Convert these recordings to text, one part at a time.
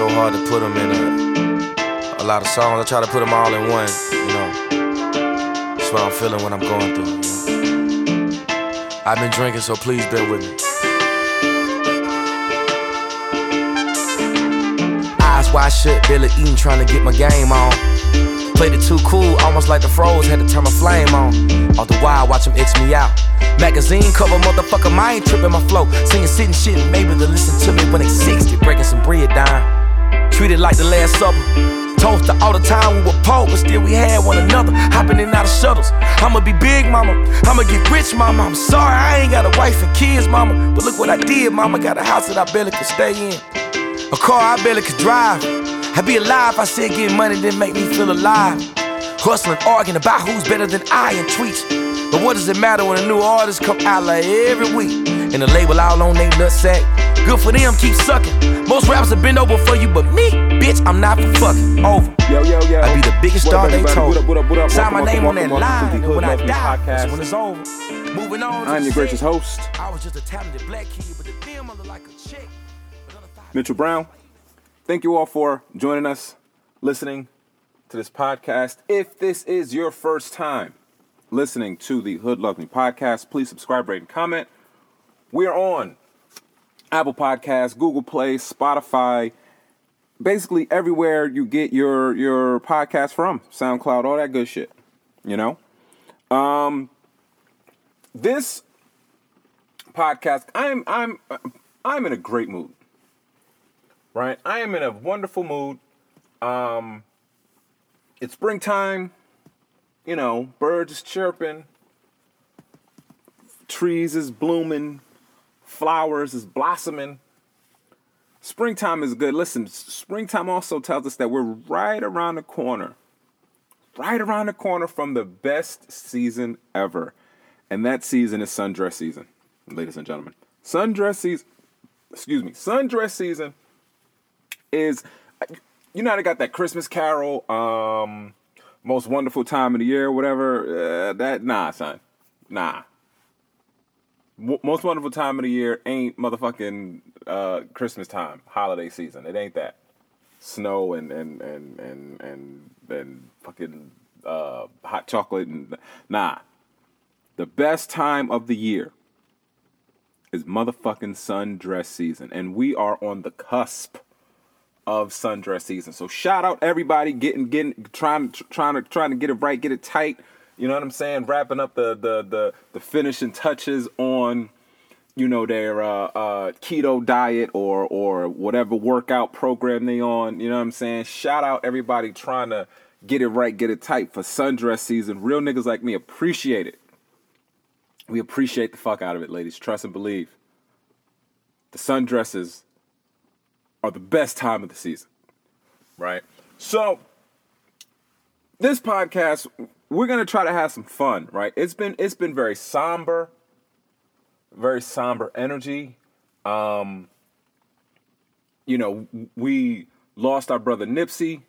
so hard to put them in a, a lot of songs. I try to put them all in one, you know. That's what I'm feeling when I'm going through. You know? I've been drinking, so please bear with me. Eyes wide shut, barely eating, trying to get my game on. Played it too cool, almost like the froze, had to turn my flame on. All the while, watch X me out. Magazine cover, motherfucker, I ain't tripping my flow. Singing, sitting, shit, maybe to listen to me when they 60, breaking some bread down. Treated like the last supper. Toast to all the time we were poor, but still we had one another. Hopping in out of shuttles. I'ma be big, mama. I'ma get rich, mama. I'm sorry, I ain't got a wife and kids, mama. But look what I did, mama. Got a house that I barely could stay in. A car I barely could drive. I'd be alive if I said getting money didn't make me feel alive. Hustling, arguing about who's better than I in tweets. But what does it matter when a new artist come out like every week? And the label all on they nutsack. Good for them, keep sucking. Most rappers have been over for you, but me, bitch, I'm not for fucking over. Yo, yo, yo. I be the biggest What star up, they told. What up, what up. Sign my name on that line, when I die, Podcast. when it's over. Moving on. I'm your the gracious host, I was just a talented black kid, but the them I look like a chick. Mitchell Brown. Thank you all for joining us, listening to this podcast. If this is your first time listening to the Hood Love Me podcast, please subscribe, rate, and comment. We're on Apple Podcasts, Google Play, Spotify, basically everywhere you get your your podcast from, SoundCloud, all that good shit. You know, um, this podcast, I'm I'm I'm in a great mood. Right, I am in a wonderful mood. Um, it's springtime. You know, birds is chirping, trees is blooming, flowers is blossoming. Springtime is good. Listen, springtime also tells us that we're right around the corner. Right around the corner from the best season ever. And that season is sundress season, ladies and gentlemen. Sundress season, excuse me, sundress season is, you know, they got that Christmas Carol, um, most wonderful time of the year, whatever. Uh, that nah, son, nah. Most wonderful time of the year ain't motherfucking uh, Christmas time, holiday season. It ain't that snow and and and and and, and fucking uh, hot chocolate and nah. The best time of the year is motherfucking sundress season, and we are on the cusp of sundress season. So shout out everybody getting getting trying trying to trying to get it right, get it tight. You know what I'm saying? Wrapping up the the the the finishing touches on you know their uh, uh, keto diet or or whatever workout program they on. You know what I'm saying? Shout out everybody trying to get it right, get it tight for sundress season. Real niggas like me appreciate it. We appreciate the fuck out of it, ladies. Trust and believe. The sundresses are the best time of the season, right? So, this podcast, we're gonna try to have some fun, right? It's been it's been very somber, very somber energy. Um, you know, we lost our brother Nipsey.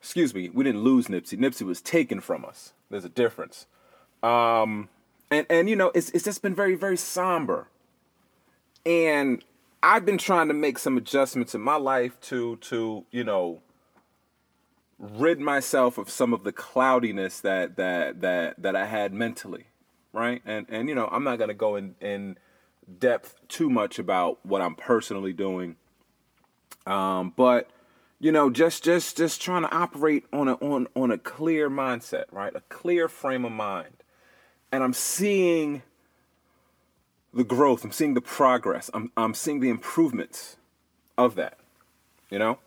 Excuse me, we didn't lose Nipsey. Nipsey was taken from us. There's a difference. Um, and and you know, it's it's just been very very somber. And I've been trying to make some adjustments in my life to to you know rid myself of some of the cloudiness that that that that I had mentally, right? And and you know I'm not gonna go in in depth too much about what I'm personally doing, um, but you know just just just trying to operate on a on on a clear mindset, right? A clear frame of mind, and I'm seeing the growth. I'm seeing the progress. I'm I'm seeing the improvements of that. You know?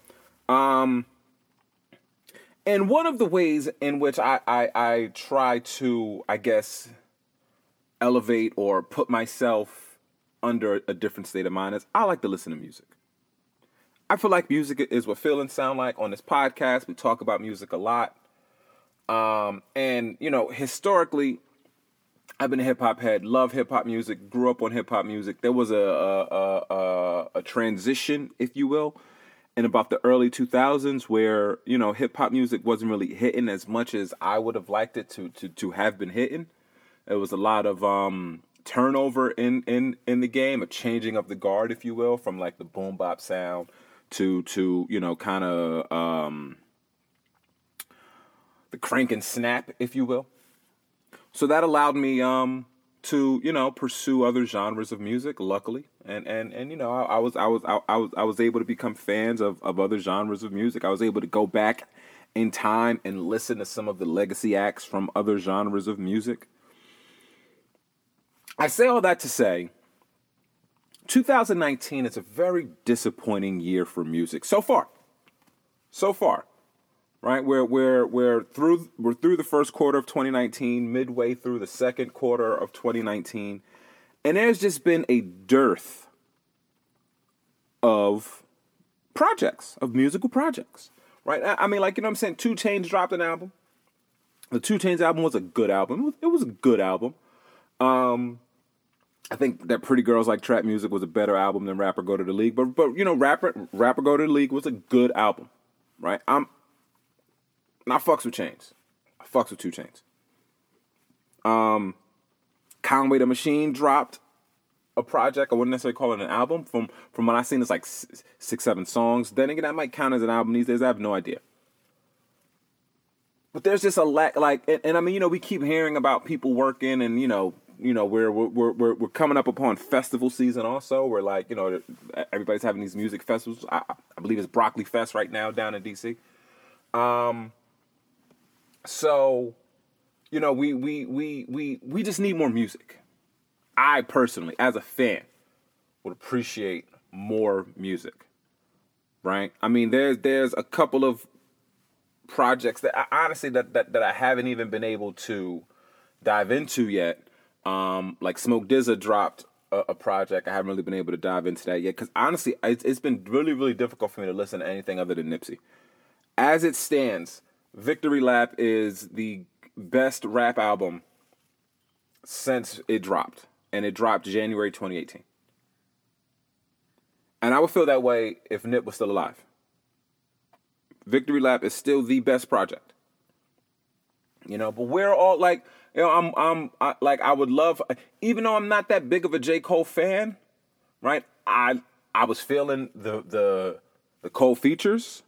Um and one of the ways in which I, I, I try to, I guess, elevate or put myself under a different state of mind is I like to listen to music. I feel like music is what feelings sound like on this podcast. We talk about music a lot. Um, and, you know, historically, I've been a hip hop head, love hip hop music, grew up on hip hop music. There was a a, a a a transition, if you will, in about the early 2000s where you know hip hop music wasn't really hitting as much as I would have liked it to to to have been hitting. It was a lot of um, turnover in in in the game, a changing of the guard, if you will, from like the boom bop sound to to you know kind of um, the crank and snap, if you will. So that allowed me um, to you know pursue other genres of music. Luckily, and and and you know I, I was I was I, I was I was able to become fans of of other genres of music. I was able to go back in time and listen to some of the legacy acts from other genres of music. I say all that to say 2019 is a very disappointing year for music so far. So far. Right? We're we're we're through we're through the first quarter of 2019, midway through the second quarter of 2019, and there's just been a dearth of projects, of musical projects. Right? I mean, like, you know I'm saying? 2 Chainz dropped an album. The 2 Chainz album was a good album. It was, it was a good album. Um, I think that Pretty Girls Like Trap Music was a better album than Rap or Go to the League, but but you know, Rapper Rap or Go to the League was a good album, right? I'm not fucks with Chainz. I fucks with 2 Chainz. Um, Conway the Machine dropped a project. I wouldn't necessarily call it an album. From from what I've seen, it's like six, six, seven songs. Then again, that might count as an album these days. I have no idea. But there's just a lack, like, and, and I mean, you know, we keep hearing about people working, and you know, you know we're we're we're we're coming up upon festival season also. We're like you know everybody's having these music festivals. I, I believe it's Broccoli Fest right now down in DC. Um. So, you know we we we we we just need more music. I personally, as a fan, would appreciate more music. Right? I mean, there's there's a couple of projects that I, honestly that, that that I haven't even been able to dive into yet um, like Smoke DZA dropped a, a, project. I haven't really been able to dive into that yet because honestly, it's, it's been really, really difficult for me to listen to anything other than Nipsey. As it stands, Victory Lap is the best rap album since it dropped, and it dropped January 2018. And I would feel that way if Nip was still alive. Victory Lap is still the best project. You know, but we're all like you know, I'm I'm I, like I would love, even though I'm not that big of a J Cole fan, right? I I was feeling the the the Cole features.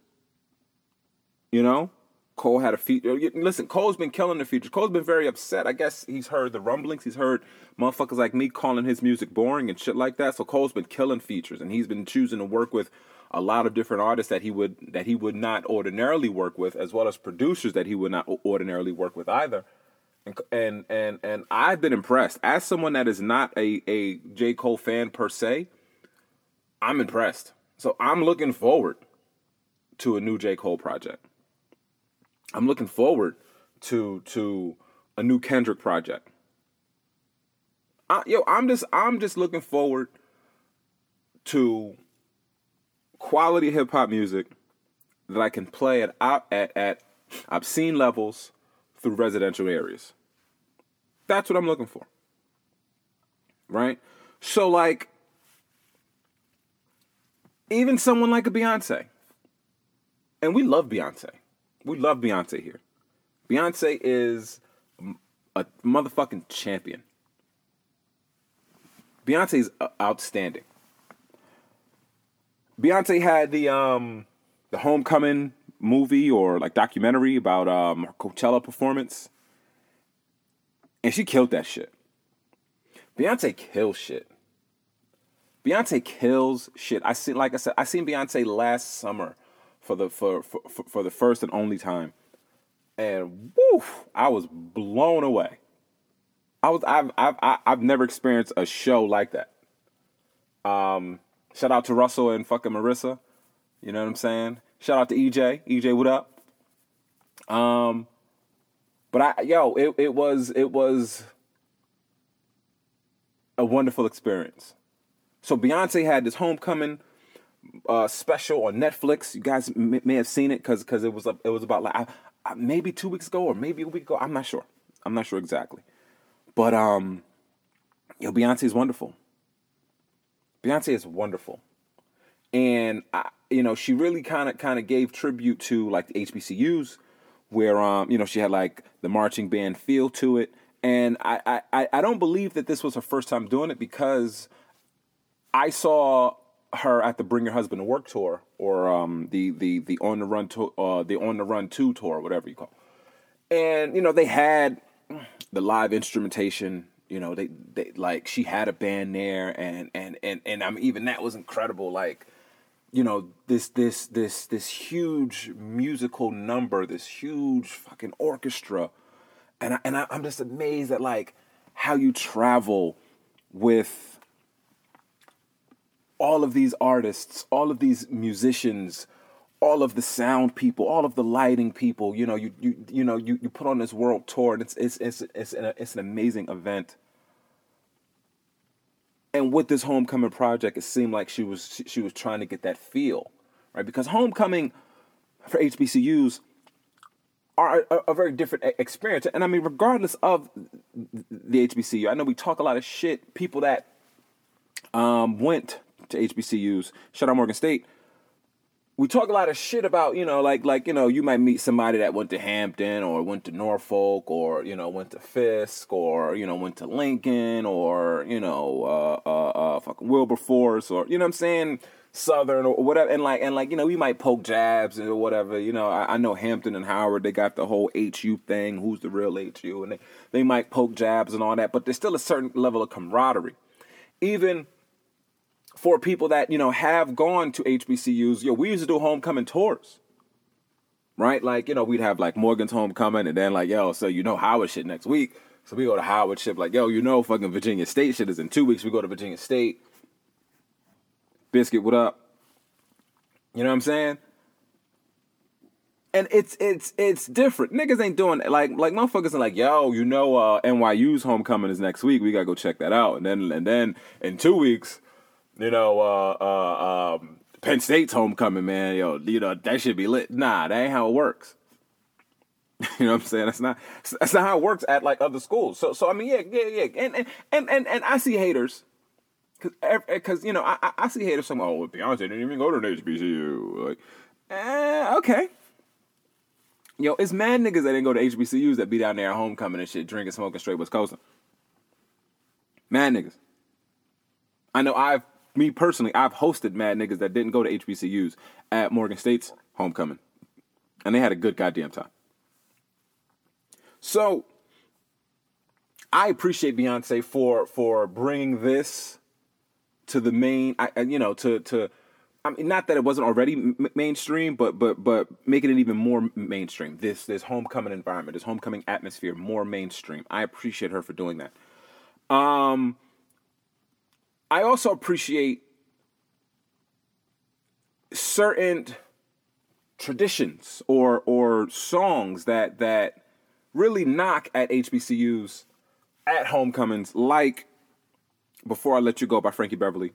You know, Cole had a feature. Listen, Cole's been killing the features. Cole's been very upset. I guess he's heard the rumblings. He's heard motherfuckers like me calling his music boring and shit like that. So Cole's been killing features, and he's been choosing to work with a lot of different artists that he would that he would not ordinarily work with, as well as producers that he would not ordinarily work with either and and and I've been impressed as someone that is not a a J Cole fan per se. I'm impressed, so I'm looking forward to a new J Cole project. I'm looking forward to to a new Kendrick project. I, yo, I'm just I'm just looking forward to quality hip hop music that I can play at at at obscene levels through residential areas. That's what I'm looking for. Right? So, like, even someone like a Beyonce, and we love Beyonce. We love Beyonce here. Beyonce is a motherfucking champion. Beyonce is uh, outstanding. Beyonce had the um the homecoming movie or like documentary about um her Coachella performance and she killed that shit. Beyonce kills shit. Beyonce kills shit. I see, like I said, I seen Beyonce last summer for the for for, for the first and only time, and woof, I was blown away. I was I've I've I've never experienced a show like that. Um, shout out to Russell and fucking Marissa. You know what I'm saying? Shout out to EJ. EJ, what up? Um, but I yo, it, it was it was a wonderful experience. So Beyonce had this homecoming uh, special on Netflix. You guys may, may have seen it because because it was it was about like I, I, maybe two weeks ago or maybe a week ago. I'm not sure. I'm not sure exactly. But um, yo, Beyonce is wonderful. Beyonce is wonderful, and I, you know she really kind of kind of gave tribute to like the HBCUs where um you know she had like the marching band feel to it And I, I, I don't believe that this was her first time doing it because I saw her at the Bring Your Husband to Work tour or um, the the the on the run to, uh, the on the run two tour, whatever you call. It. And you know they had the live instrumentation. You know they they like she had a band there, and and and and I mean even that was incredible. Like you know this this this this huge musical number, this huge fucking orchestra, and I, and I, I'm just amazed at like how you travel with all of these artists, all of these musicians, all of the sound people, all of the lighting people. You know, you you you know you, you put on this world tour, and it's it's it's it's an, it's an amazing event. And with this homecoming project, it seemed like she was she, was trying to get that feel, right? Because homecoming for HBCUs are a, a, very different experience. And I mean, regardless of the HBCU, I know we talk a lot of shit. People that um, went to HBCUs. Shout out Morgan State. We talk a lot of shit about, you know, like like, you know, you might meet somebody that went to Hampton or went to Norfolk or, you know, went to Fisk or, you know, went to Lincoln or, you know, uh uh, uh fucking Wilberforce or you know what I'm saying? Southern or whatever, and like and like you know, we might poke jabs or whatever. You know, I, I, know Hampton and Howard, they got the whole HU thing. Who's the real HU? And they they might poke jabs and all that, but there's still a certain level of camaraderie. Even for people that you know have gone to HBCUs, yo, we used to do homecoming tours, right? Like you know, we'd have like Morgan's homecoming, and then like yo, so you know Howard shit next week, so we go to Howard shit. Like yo, you know, fucking Virginia State shit is in two weeks. We go to Virginia State. Biscuit, what up? You know what I'm saying? And it's it's it's different. Niggas ain't doing like like motherfuckers are like, yo, you know, uh, NYU's homecoming is next week. We gotta go check that out. And then and then in two weeks, you know, uh, uh, um, Penn State's homecoming, man. Yo, you know that should be lit. Nah, that ain't how it works. you know what I'm saying? That's not that's not how it works at like other schools. So so I mean, yeah, yeah, yeah. And and and and, and I see haters. Cause, cause you know I I see haters saying, "Oh, Beyonce didn't even go to an HBCU." Like, eh, okay. Yo, it's mad niggas that didn't go to HBCUs that be down there at homecoming and shit, drinking, smoking, straight West Coasting. Mad niggas. I know I've me personally, I've hosted mad niggas that didn't go to HBCUs at Morgan State's homecoming, and they had a good goddamn time. So, I appreciate Beyonce for for bringing this to the main. I, you know, to to. I mean, not that it wasn't already m- mainstream, but but but making it even more mainstream. This this homecoming environment, this homecoming atmosphere, more mainstream. I appreciate her for doing that. Um, I also appreciate certain traditions or or songs that that really knock at HBCUs at homecomings, like "Before I Let You Go" by Frankie Beverly.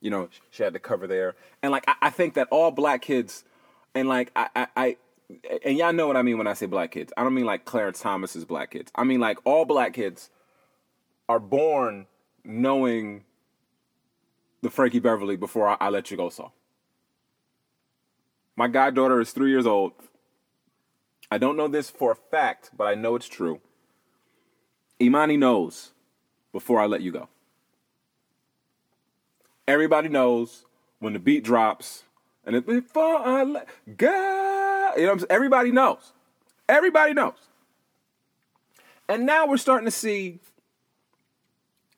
You know, she had the cover there, and like I, I think that all black kids, and like I, I, I, and y'all know what I mean when I say black kids. I don't mean like Clarence Thomas's black kids. I mean like all black kids are born knowing the Frankie Beverly before I, I let you go song. My goddaughter is three years old. I don't know this for a fact, but I know it's true. Imani knows before I let you go. Everybody knows when the beat drops and it before I let go. You know? Everybody knows. Everybody knows. And now we're starting to see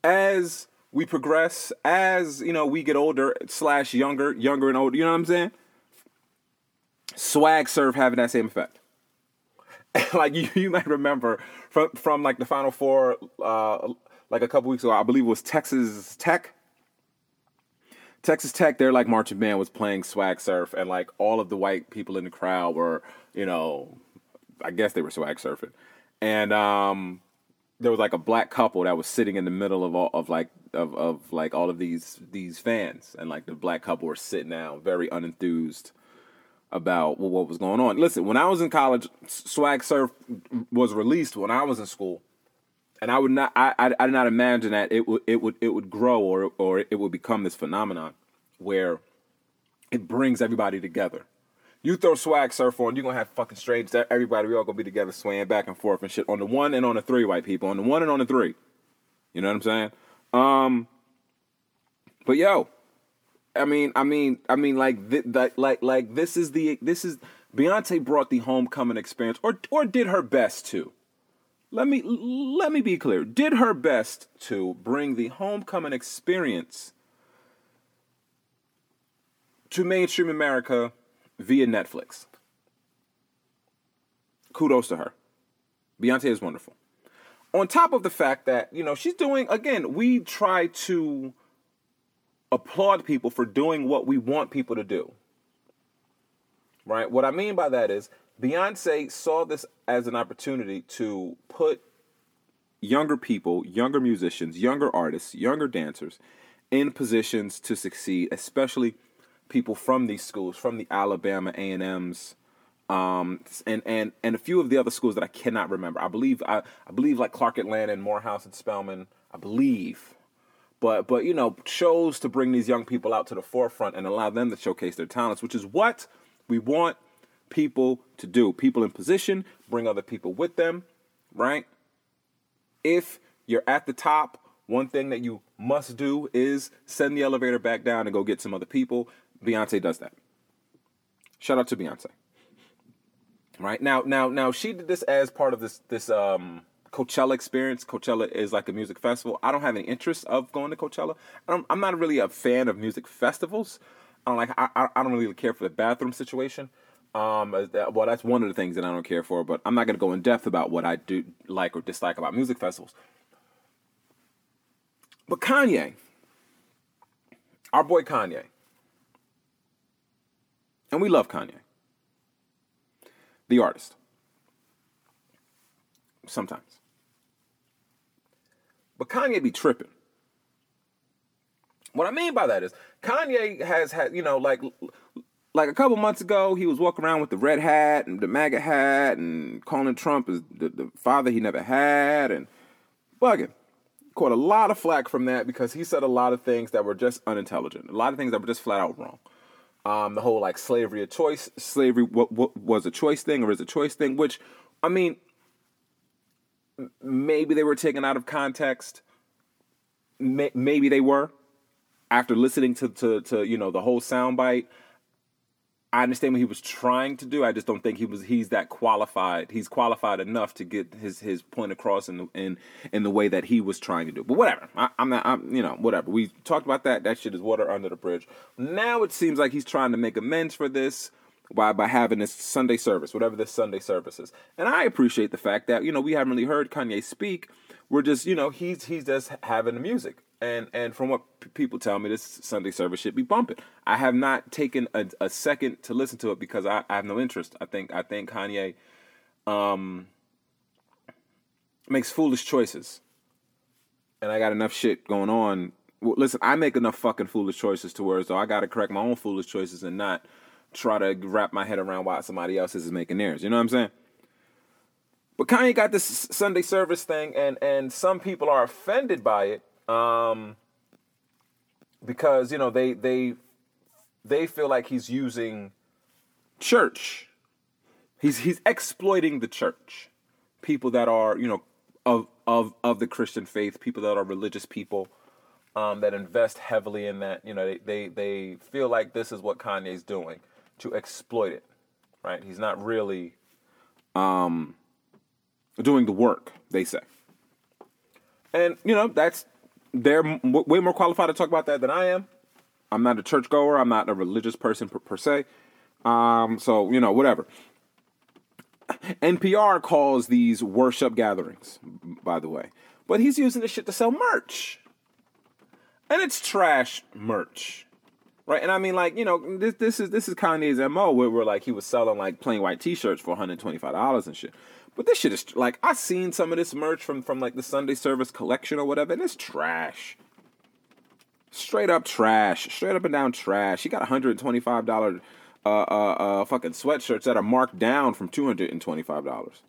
as we progress as you know we get older slash younger younger and older you know what i'm saying? Swag surf having that same effect. Like you, you might remember from from like the final four uh like a couple weeks ago i believe it was texas tech. Texas tech their like marching band was playing swag surf and like all of the white people in the crowd were you know i guess they were swag surfing. And um there was like a black couple that was sitting in the middle of all of like of, of like all of these these fans. And like the black couple were sitting down very unenthused about what was going on. Listen when i was in college swag surf was released when i was in school. And i would not i i, I did not imagine that it would it would it would grow or or it would become this phenomenon where it brings everybody together You throw swag surf on, you're gonna have fucking strangers. Everybody, we all gonna be together swaying back and forth and shit on the one and on the three, white people. On the one and on the three. You know what I'm saying? Um But yo, I mean, I mean, I mean, like, th- th- like, like, this is the, this is Beyonce brought the homecoming experience, or, or did her best to. Let me, let me be clear. Did her best to bring the homecoming experience to mainstream America via Netflix. Kudos to her. Beyonce is wonderful. On top of the fact that, you know, she's doing, again, we try to applaud people for doing what we want people to do. Right? What I mean by that is Beyonce saw this as an opportunity to put younger people, younger musicians, younger artists, younger dancers in positions to succeed, especially people from these schools, from the Alabama A&Ms, um, and and and a few of the other schools that I cannot remember. I believe I, I believe like Clark Atlanta and Morehouse and Spelman. I believe but but you know chose to bring these young people out to the forefront and allow them to showcase their talents which is what we want people to do people in position bring other people with them right if you're at the top one thing that you must do is send the elevator back down and go get some other people beyonce does that shout out to beyonce right now now now she did this as part of this this um Coachella experience. Coachella is like a music festival. I don't have any interest of going to Coachella. I am not really a fan of music festivals. I don't like. I, I don't really care for the bathroom situation. Um, well, that's one of the things that I don't care for. But I'm not going to go in depth about what I do like or dislike about music festivals. But Kanye, our boy Kanye, and we love Kanye, the artist. Sometimes. But Kanye be tripping. What I mean by that is Kanye has had, you know, like like a couple months ago, he was walking around with the red hat and the MAGA hat and calling Trump as the, the father he never had and bugging. Caught a lot of flack from that because he said a lot of things that were just unintelligent, a lot of things that were just flat out wrong. Um, the whole like slavery a choice, slavery what, what was a choice thing or is a choice thing, which I mean, maybe they were taken out of context. Maybe they were. After listening to, to, to you know the whole soundbite, I understand what he was trying to do. I just don't think he was. He's that qualified. He's qualified enough to get his his point across in the, in in the way that he was trying to do. But whatever. I, am not. I'm you know whatever. We talked about that. That shit is water under the bridge. Now it seems like he's trying to make amends for this by by having this Sunday service, whatever this Sunday service is. And I appreciate the fact that you know we haven't really heard Kanye speak. We're just you know he's he's just having the music. And and from what p- people tell me, this Sunday service should be bumping. I have not taken a, a second to listen to it because I, I, have no interest. I think I think Kanye um, makes foolish choices, and I got enough shit going on. Well, listen, I make enough fucking foolish choices to where so I got to correct my own foolish choices and not try to wrap my head around why somebody else is making theirs. You know what I'm saying? But Kanye got this Sunday service thing, and and some people are offended by it, um, because you know they they they feel like he's using church. He's he's exploiting the church, people that are you know of of of the Christian faith, people that are religious people. Um, that invest heavily in that, you know, they, they they feel like this is what Kanye's doing to exploit it, right? He's not really um, doing the work, they say. And, you know, that's, they're way more qualified to talk about that than I am. I'm not a churchgoer, I'm not a religious person per, per se. Um, so, you know, whatever. NPR calls these worship gatherings, by the way. But he's using this shit to sell merch. And it's trash merch right? And I mean, like you know, this this is this is Kanye's mo where we're like he was selling like plain white T-shirts for one hundred twenty five dollars and shit. But this shit is like I seen some of this merch from from like the Sunday Service collection or whatever, and it's trash. Straight up trash, straight up and down trash. He got hundred twenty five dollar uh, uh, uh, fucking sweatshirts that are marked down from two hundred and twenty five dollars.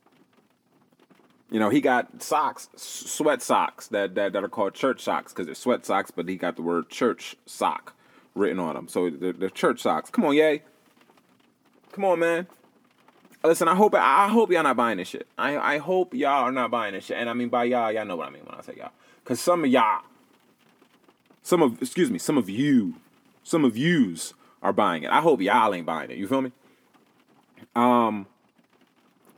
You know, he got socks, sweat socks that, that, that are called church socks because they're sweat socks, but he got the word church sock written on them. So they're, they're church socks. Come on, yay. Come on, man. Listen, I hope I hope y'all not buying this shit. I I hope y'all are not buying this shit. And I mean by y'all, y'all know what I mean when I say y'all. Cause some of y'all, some of excuse me, some of you, some of yous are buying it. I hope y'all ain't buying it. You feel me? Um,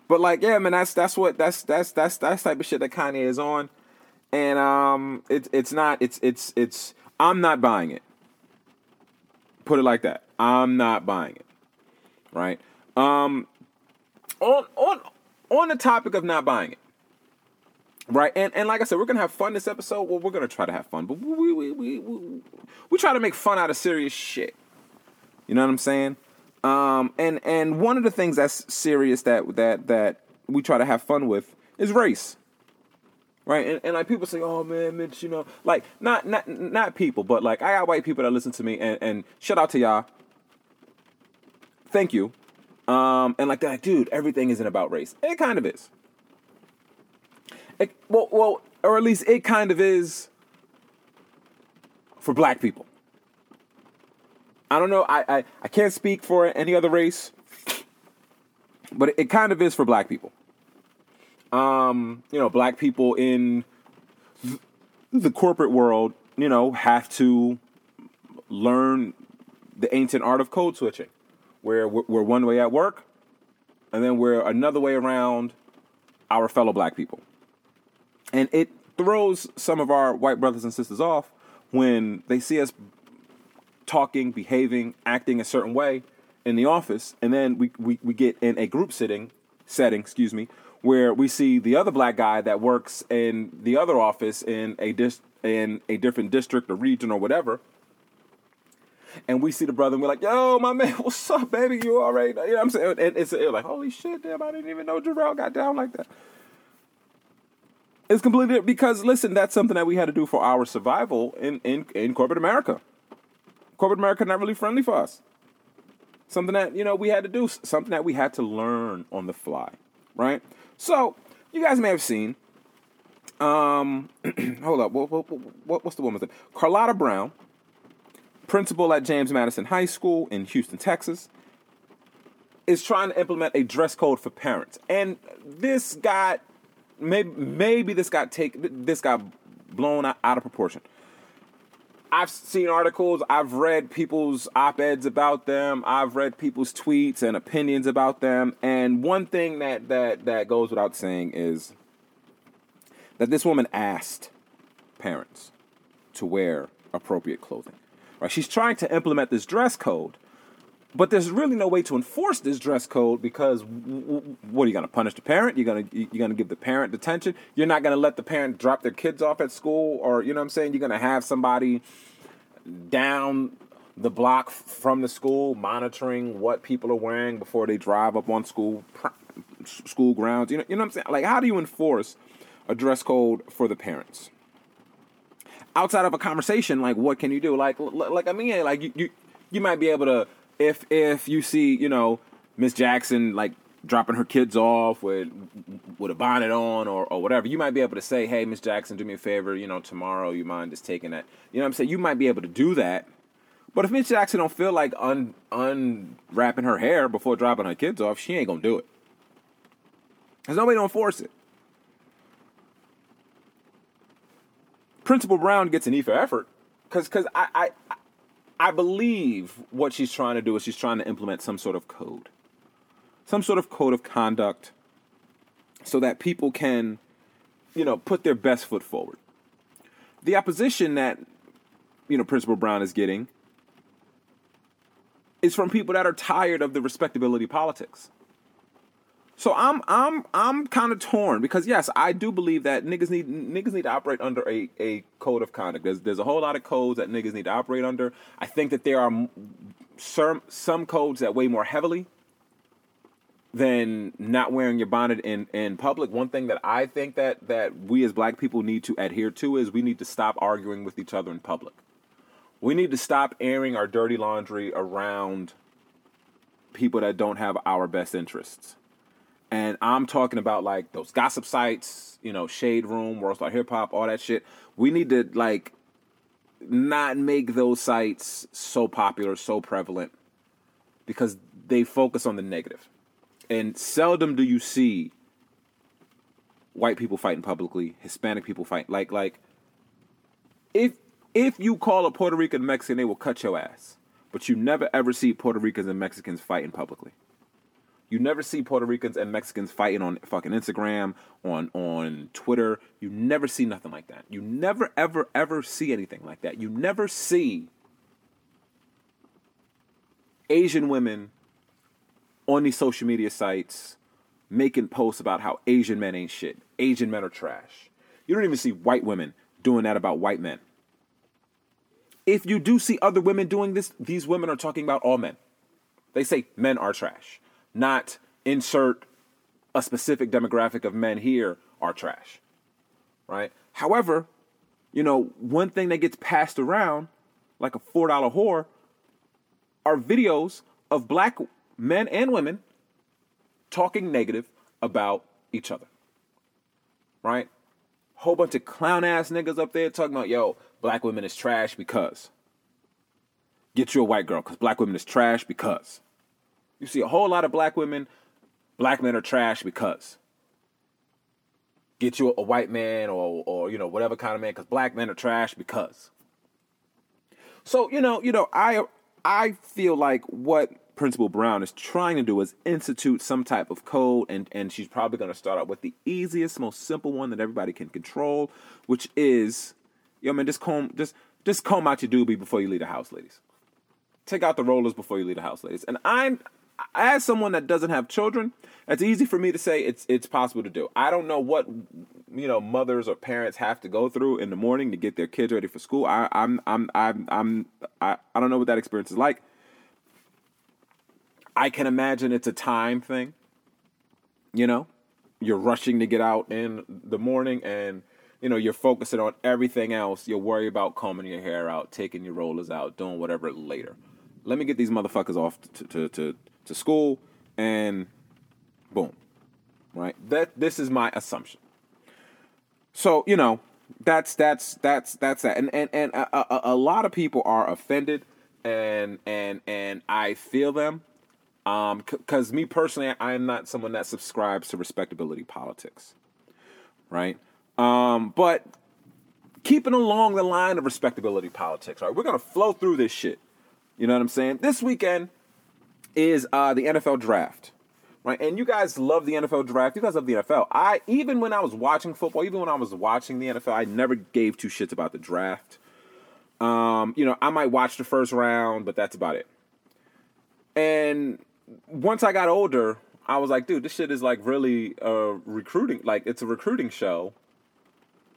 but like, yeah, man, that's that's what that's that's that's that's type of shit that Kanye is on, and um, it's it's not it's it's it's I'm not buying it. Put it like that. I'm not buying it. Right. Um, on on on the topic of not buying it. Right, and and like I said, we're gonna have fun this episode. Well, we're gonna try to have fun, but we we we we, we try to make fun out of serious shit. You know what I'm saying? Um, and and one of the things that's serious that that that we try to have fun with is race. Right, and, and like people say, "Oh man, Mitch," you know, like not not not people, but like I got white people that listen to me, and and shout out to y'all. Thank you, um, and like that, dude. Everything isn't about race. It kind of is. It, well, well, or at least it kind of is for black people. I don't know. I, I, I can't speak for any other race, but it, it kind of is for black people. Um, you know, black people in the corporate world, you know, have to learn the ancient art of code switching, where we're, one way at work, and then we're another way around our fellow black people. And it throws some of our white brothers and sisters off when they see us talking, behaving, acting a certain way in the office, and then we, we, we get in a group sitting setting, excuse me, where we see the other black guy that works in the other office in a dis- in a different district or region or whatever. And we see the brother and we're like, yo, my man, what's up, baby? You all right? You know what I'm saying? And it's, it's like, holy shit, damn, I didn't even know Jarrell got down like that. It's completely because listen, that's something that we had to do for our survival in in, in corporate America. Corporate America not really friendly for us. Something that you know we had to do, something that we had to learn on the fly, right? So you guys may have seen. Um, hold up, what, what, what, what's the woman's name? Carlotta Brown, principal at James Madison High School in Houston, Texas, is trying to implement a dress code for parents, and this got maybe maybe this got take this got blown out, of proportion. I've seen articles, I've read people's op eds about them, I've read people's tweets and opinions about them, and one thing that that that goes without saying is that this woman asked parents to wear appropriate clothing. Right? She's trying to implement this dress code, but there's really no way to enforce this dress code because w- w- what are you going to punish the parent? You're going to you're going to give the parent detention. You're not going to let the parent drop their kids off at school, or you know what I'm saying. You're going to have somebody down the block from the school monitoring what people are wearing before they drive up on school school grounds. You know, you know what I'm saying. Like, how do you enforce a dress code for the parents? Outside of a conversation, like what can you do? Like, like I mean, like you, you, you might be able to if if you see you know Miss Jackson like dropping her kids off with with a bonnet on or, or whatever, you might be able to say, "Hey, Miss Jackson, do me a favor. You know, tomorrow, you mind just taking that?" You know what I'm saying? You might be able to do that. But if Miss Jackson don't feel like un unwrapping her hair before dropping her kids off, she ain't gonna do it. There's nobody to enforce it. Principal Brown gets an E for effort because because I, I I believe what she's trying to do is she's trying to implement some sort of code, some sort of code of conduct, so that people can, you know, put their best foot forward. The opposition that, you know, Principal Brown is getting is from people that are tired of the respectability politics. So I'm I'm I'm kind of torn because yes, I do believe that niggas need niggas need to operate under a, a code of conduct. There's there's a whole lot of codes that niggas need to operate under. I think that there are some some codes that weigh more heavily than not wearing your bonnet in in public. One thing that I think that that we as black people need to adhere to is we need to stop arguing with each other in public. We need to stop airing our dirty laundry around people that don't have our best interests. And I'm talking about like those gossip sites, you know, Shade Room, World Star Hip Hop, all that shit. We need to like not make those sites so popular, so prevalent, because they focus on the negative. And seldom do you see white people fighting publicly, Hispanic people fight like like if if you call a Puerto Rican Mexican, they will cut your ass. But you never ever see Puerto Ricans and Mexicans fighting publicly. You never see Puerto Ricans and Mexicans fighting on fucking Instagram, on on Twitter. You never see nothing like that. You never ever ever see anything like that. You never see Asian women on these social media sites making posts about how Asian men ain't shit. Asian men are trash. You don't even see white women doing that about white men. If you do see other women doing this, these women are talking about all men. They say men are trash, not insert a specific demographic of men here are trash. Right? However, you know, one thing that gets passed around like a $4 whore are videos of black men and women talking negative about each other. Right? Whole bunch of clown ass niggas up there talking about, yo, black women is trash because. Get you a white girl because black women is trash because. You see a whole lot of black women, black men are trash because. Get you a, white man or, or, you know, whatever kind of man because black men are trash because. So, you know, you know, I I feel like what Principal Brown is trying to do is institute some type of code, and, and she's probably going to start out with the easiest, most simple one that everybody can control, which is, yo man, just comb, just just comb out your doobie before you leave the house, ladies. Take out the rollers before you leave the house, ladies. And I'm, as someone that doesn't have children, it's easy for me to say it's it's possible to do. I don't know what you know mothers or parents have to go through in the morning to get their kids ready for school. I, I'm I'm I'm I'm I, I don't know what that experience is like. I can imagine it's a time thing. You know, you're rushing to get out in the morning and you know you're focusing on everything else. You'll worry about combing your hair out, taking your rollers out, doing whatever later. Let me get these motherfuckers off to to to, to school and boom. Right? That this is my assumption. So, you know, that's that's that's that's that. And and and a, a, a lot of people are offended and and and I feel them um, because me personally, I am not someone that subscribes to respectability politics, right? Um, but keeping along the line of respectability politics, right? We're gonna flow through this shit. You know what I'm saying? This weekend is uh, the NFL draft, right? And you guys love the NFL draft. You guys love the NFL. I even when I was watching football, even when I was watching the NFL, I never gave two shits about the draft. Um, you know, I might watch the first round, but that's about it. And once I got older, I was like, dude, this shit is like really recruiting, like it's a recruiting show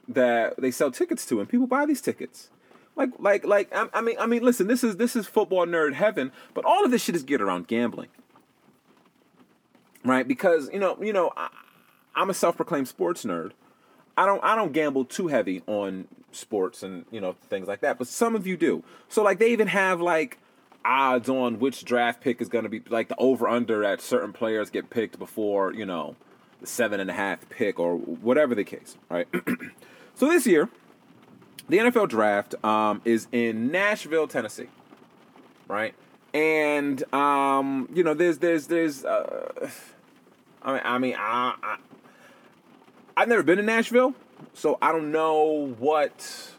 that they sell tickets to, and people buy these tickets. Like, like, like, I, I mean, I mean, listen, this is this is football nerd heaven, but all of this shit is geared around gambling, right? Because you know, you know, I, I'm a self-proclaimed sports nerd. I don't, I don't gamble too heavy on sports and you know things like that, but some of you do. So like, they even have like odds on which draft pick is going to be like the over under at certain players get picked before you know the seven and a half pick or whatever the case right so this year the nfl draft um, is in nashville tennessee right and um, you know there's there's there's uh, i mean i mean I, I i've never been to nashville so i don't know what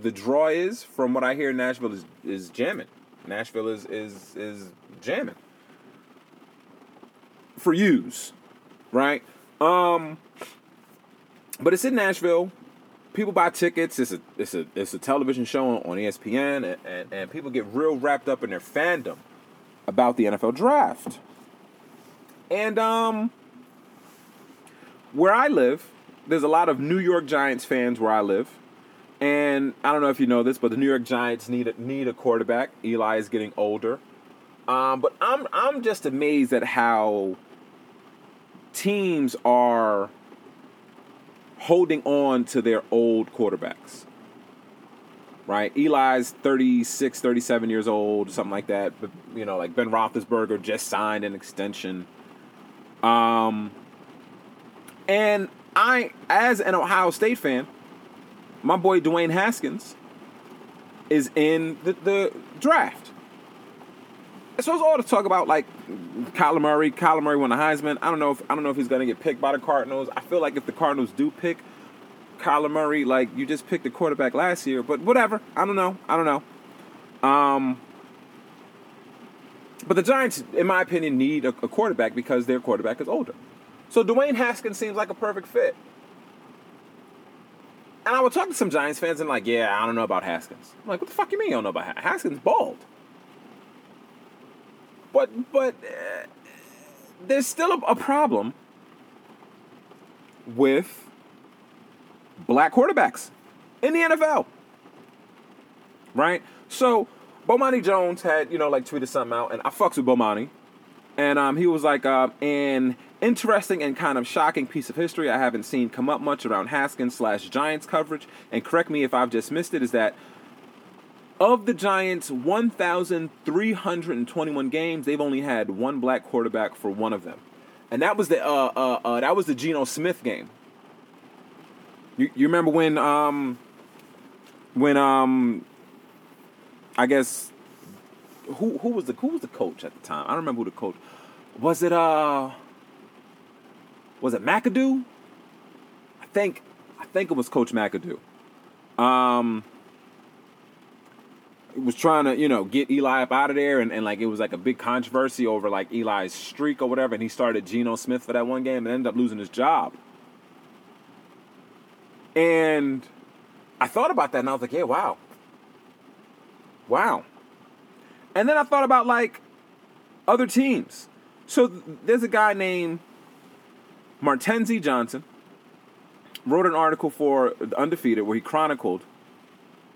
the draw is from what i hear nashville is is jamming Nashville is is is jamming for use, right? Um, but it's in Nashville. People buy tickets. It's a it's a it's a television show on ESPN, and, and, and people get real wrapped up in their fandom about the NFL draft. And um, where I live, there's a lot of New York Giants fans where I live. And I don't know if you know this, but the New York Giants need a, need a quarterback. Eli is getting older, um, but I'm I'm just amazed at how teams are holding on to their old quarterbacks. Right, Eli's 36, 37 years old, something like that. But you know, like Ben Roethlisberger just signed an extension. Um, and I, as an Ohio State fan, my boy Dwayne Haskins is in the, the draft. so it's all to talk about like Kyler Murray. Kyler Murray won the Heisman. I don't know if I don't know if he's gonna get picked by the Cardinals. I feel like if the Cardinals do pick Kyler Murray, like you just picked the quarterback last year, but whatever. I don't know. I don't know. Um, but the Giants, in my opinion, need a, a quarterback because their quarterback is older. So Dwayne Haskins seems like a perfect fit. And I would talk to some Giants fans and like, yeah, I don't know about Haskins. I'm like, what the fuck you mean you don't know about Haskins? Haskins bald. But but uh, there's still a, a problem with black quarterbacks in the NFL. Right? So Bomani Jones had, you know, like tweeted something out, and I fucks with Bomani. And um, he was like, uh, an interesting and kind of shocking piece of history I haven't seen come up much around Haskins slash Giants coverage. And correct me if I've just missed it, is that of the Giants' 1,321 games, they've only had one black quarterback for one of them, and that was the uh, uh, uh, that was the Geno Smith game. You, you remember when um when um I guess who who was the who was the coach at the time? I don't remember who the coach was. It uh was it McAdoo? I think I think it was Coach McAdoo. Um was trying to, you know, get Eli up out of there, and, and like it was like a big controversy over like Eli's streak or whatever, and he started Geno Smith for that one game and ended up losing his job. And I thought about that, and I was like, yeah, wow, wow. And then I thought about like other teams. So th- there's a guy named Martenzie Johnson wrote an article for the Undefeated where he chronicled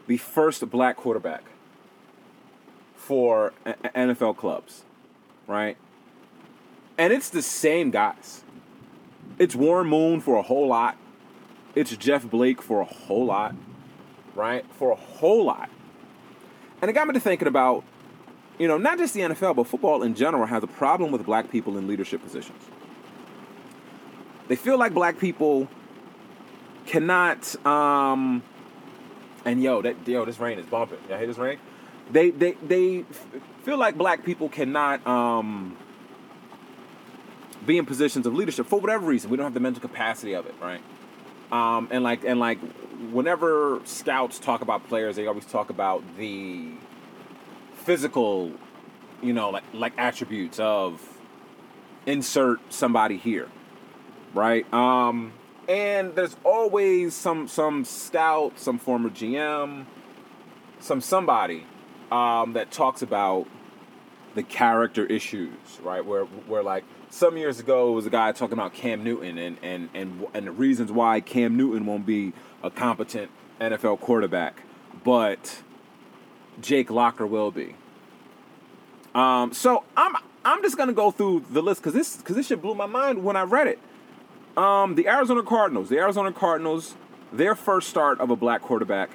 the first black quarterback for NFL clubs, right? And it's the same guys. It's Warren Moon for a whole lot. It's Jeff Blake for a whole lot, right? For a whole lot. And it got me to thinking about, you know, not just the NFL, but football in general has a problem with black people in leadership positions. They feel like black people cannot, um, and yo, that yo, this rain is bumping. Y'all hear this rain? They they they feel like black people cannot um, be in positions of leadership for whatever reason. We don't have the mental capacity of it, right? Um, and like and like whenever scouts talk about players, they always talk about the physical, you know, like like attributes of insert somebody here, right? Um, and there's always some some scout, some former GM, some somebody um, that talks about the character issues, right? Where where like some years ago was a guy talking about Cam Newton and and and and the reasons why Cam Newton won't be a competent NFL quarterback, but Jake Locker will be. Um, so I'm I'm just gonna go through the list because this because this shit blew my mind when I read it. Um, the Arizona Cardinals, the Arizona Cardinals, their first start of a black quarterback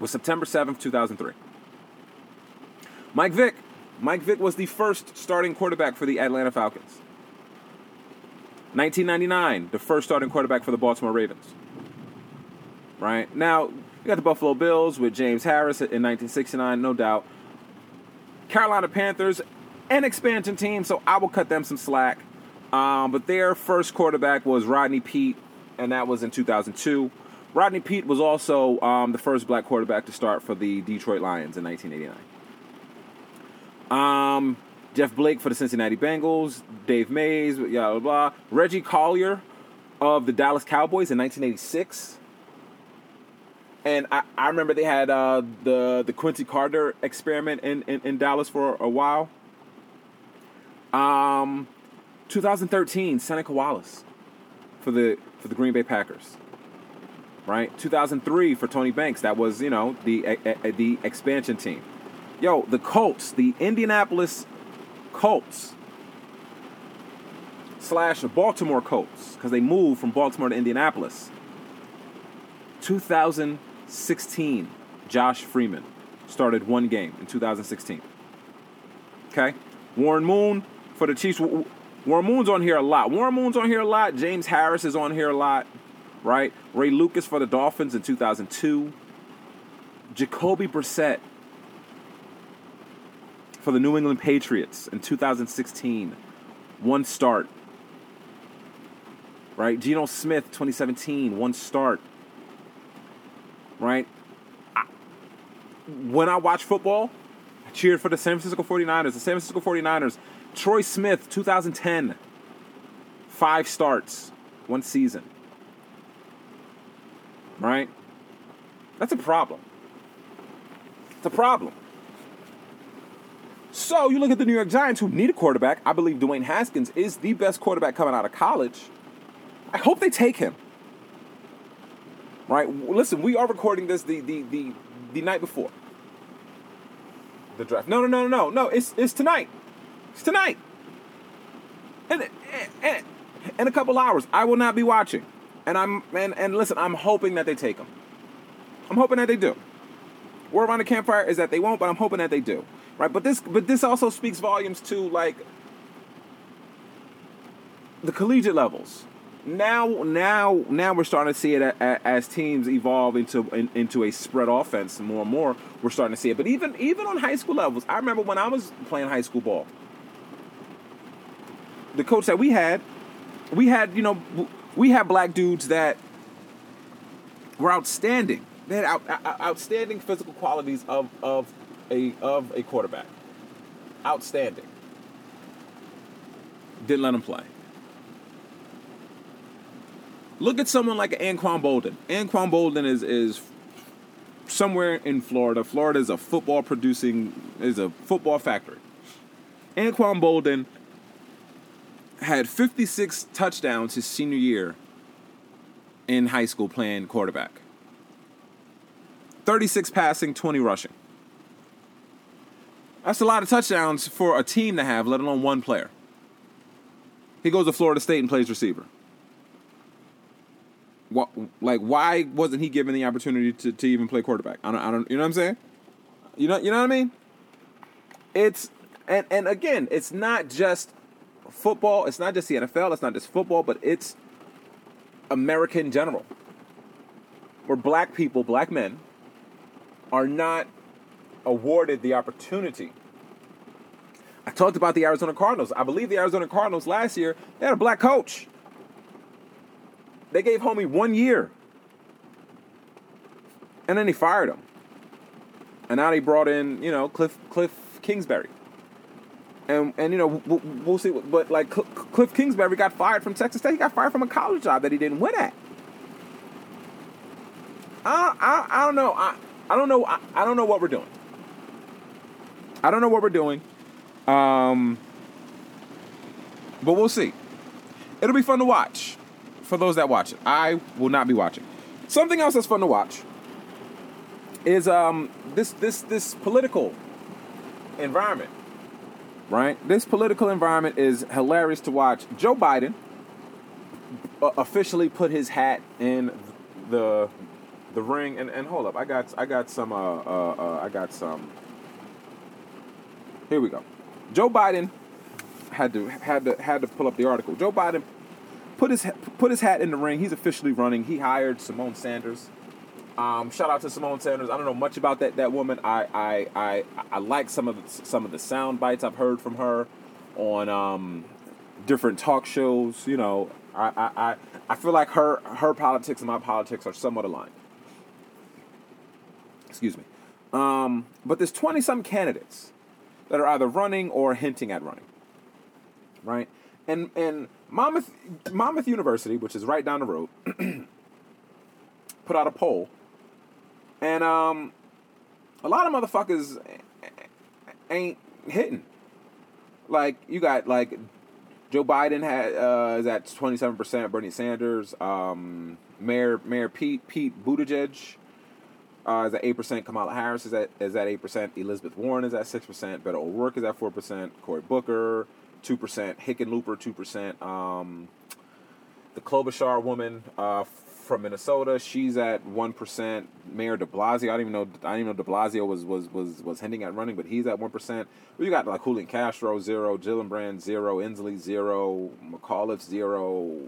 was September seventh, two thousand three. Mike Vick. Mike Vick was the first starting quarterback for the Atlanta Falcons. 1999, the first starting quarterback for the Baltimore Ravens. Right? Now, you got the Buffalo Bills with James Harris in 1969, no doubt. Carolina Panthers, an expansion team, so I will cut them some slack. Um, but their first quarterback was Rodney Peete, and that was in 2002. Rodney Peete was also um, the first black quarterback to start for the Detroit Lions in 1989. Um, Jeff Blake for the Cincinnati Bengals, Dave Mays, blah, blah, blah. Reggie Collier of the Dallas Cowboys in 1986. And I, I remember they had uh, the the Quincy Carter experiment in, in, in Dallas for a while. Um, 2013, Seneca Wallace for the for the Green Bay Packers. Right, 2003 for Tony Banks. That was you know the the expansion team. Yo, the Colts, the Indianapolis Colts slash Baltimore Colts, because they moved from Baltimore to Indianapolis. 2016, Josh Freeman started one game in 2016. Okay? Warren Moon for the Chiefs. Warren Moon's on here a lot. Warren Moon's on here a lot. James Harris is on here a lot, right? Ray Lucas for the Dolphins in 2002. Jacoby Brissett for the New England Patriots in 2016. One start. Right? Geno Smith, 2017, one start. Right? I, when I watch football, I cheered for the San Francisco 49ers. The San Francisco 49ers, Troy Smith, 2010, five starts, one season. Right? That's a problem. It's a problem. So you look at the New York Giants, who need a quarterback. I believe Dwayne Haskins is the best quarterback coming out of college. I hope they take him. Right? Listen, we are recording this the the the, the night before the draft. No, no, no, no, no, no. It's it's tonight. It's tonight. And and, in a couple hours, I will not be watching. And I'm and and listen, I'm hoping that they take him. I'm hoping that they do. Word around the campfire is that they won't, but I'm hoping that they do. Right? But this but this also speaks volumes to like the collegiate levels. Now, now, now we're starting to see it as teams evolve into into a spread offense more and more. We're starting to see it, but even even on high school levels, I remember when I was playing high school ball, the coach that we had, we had you know we had black dudes that were outstanding. They had out, out, outstanding physical qualities of, of a of a quarterback. Outstanding. Didn't let him play. Look at someone like Anquan Boldin. Anquan Boldin is is somewhere in Florida. Florida is a football producing is a football factory. Anquan Boldin had 56 touchdowns his senior year in high school playing quarterback. 36 passing, 20 rushing. That's a lot of touchdowns for a team to have, let alone one player. He goes to Florida State and plays receiver. What, like, why wasn't he given the opportunity to, to even play quarterback? I don't, I don't, you know what I'm saying? You know, you know what I mean? It's, and, and again, it's not just football. It's not just the NFL. It's not just football, but it's American general. Where black people, black men, are not awarded the opportunity. I talked about the Arizona Cardinals. I believe the Arizona Cardinals last year, they had a black coach. They gave Homie one year. And then he fired him. And now they brought in, you know, Cliff Cliff Kingsbury. And and you know we'll, we'll see. But like Cliff Kingsbury got fired from Texas State. He got fired from a college job that he didn't win at. I I, I don't know. I I don't know. I, I don't know what we're doing. I don't know what we're doing. Um, but we'll see. It'll be fun to watch for those that watch it. I will not be watching. Something else that's fun to watch is um, this this this political environment. Right? This political environment is hilarious to watch. Joe Biden uh, officially put his hat in the the ring and, and hold up. I got I got some uh, uh, uh I got some here we go. Joe Biden had to had to had to pull up the article. Joe Biden put his put his hat in the ring. He's officially running. He hired Symone Sanders. Um, shout out to Symone Sanders. I don't know much about that that woman. I I I, I like some of the, some of the sound bites I've heard from her on um, different talk shows. You know, I, I I I feel like her her politics and my politics are somewhat aligned. Excuse me. Um, but there's 20 some candidates that are either running or hinting at running. Right? And and Monmouth Monmouth University, which is right down the road, put out a poll. And um a lot of motherfuckers ain't hitting. Like you got like Joe Biden had uh, is at twenty seven percent. Bernie Sanders, um, Mayor Mayor Pete Pete Buttigieg uh, is at eight percent. Kamala Harris is at is at eight percent. Elizabeth Warren is at six percent. Beto O'Rourke is at four percent. Cory Booker two percent. Hickenlooper two percent. Um, the Klobuchar woman uh, from Minnesota, she's at one percent. Mayor De Blasio, I don't even know. I didn't even know De Blasio was was was was hinting at running, but he's at one percent. We got like Julian Castro zero, Gillibrand zero, Inslee zero, McAuliffe zero,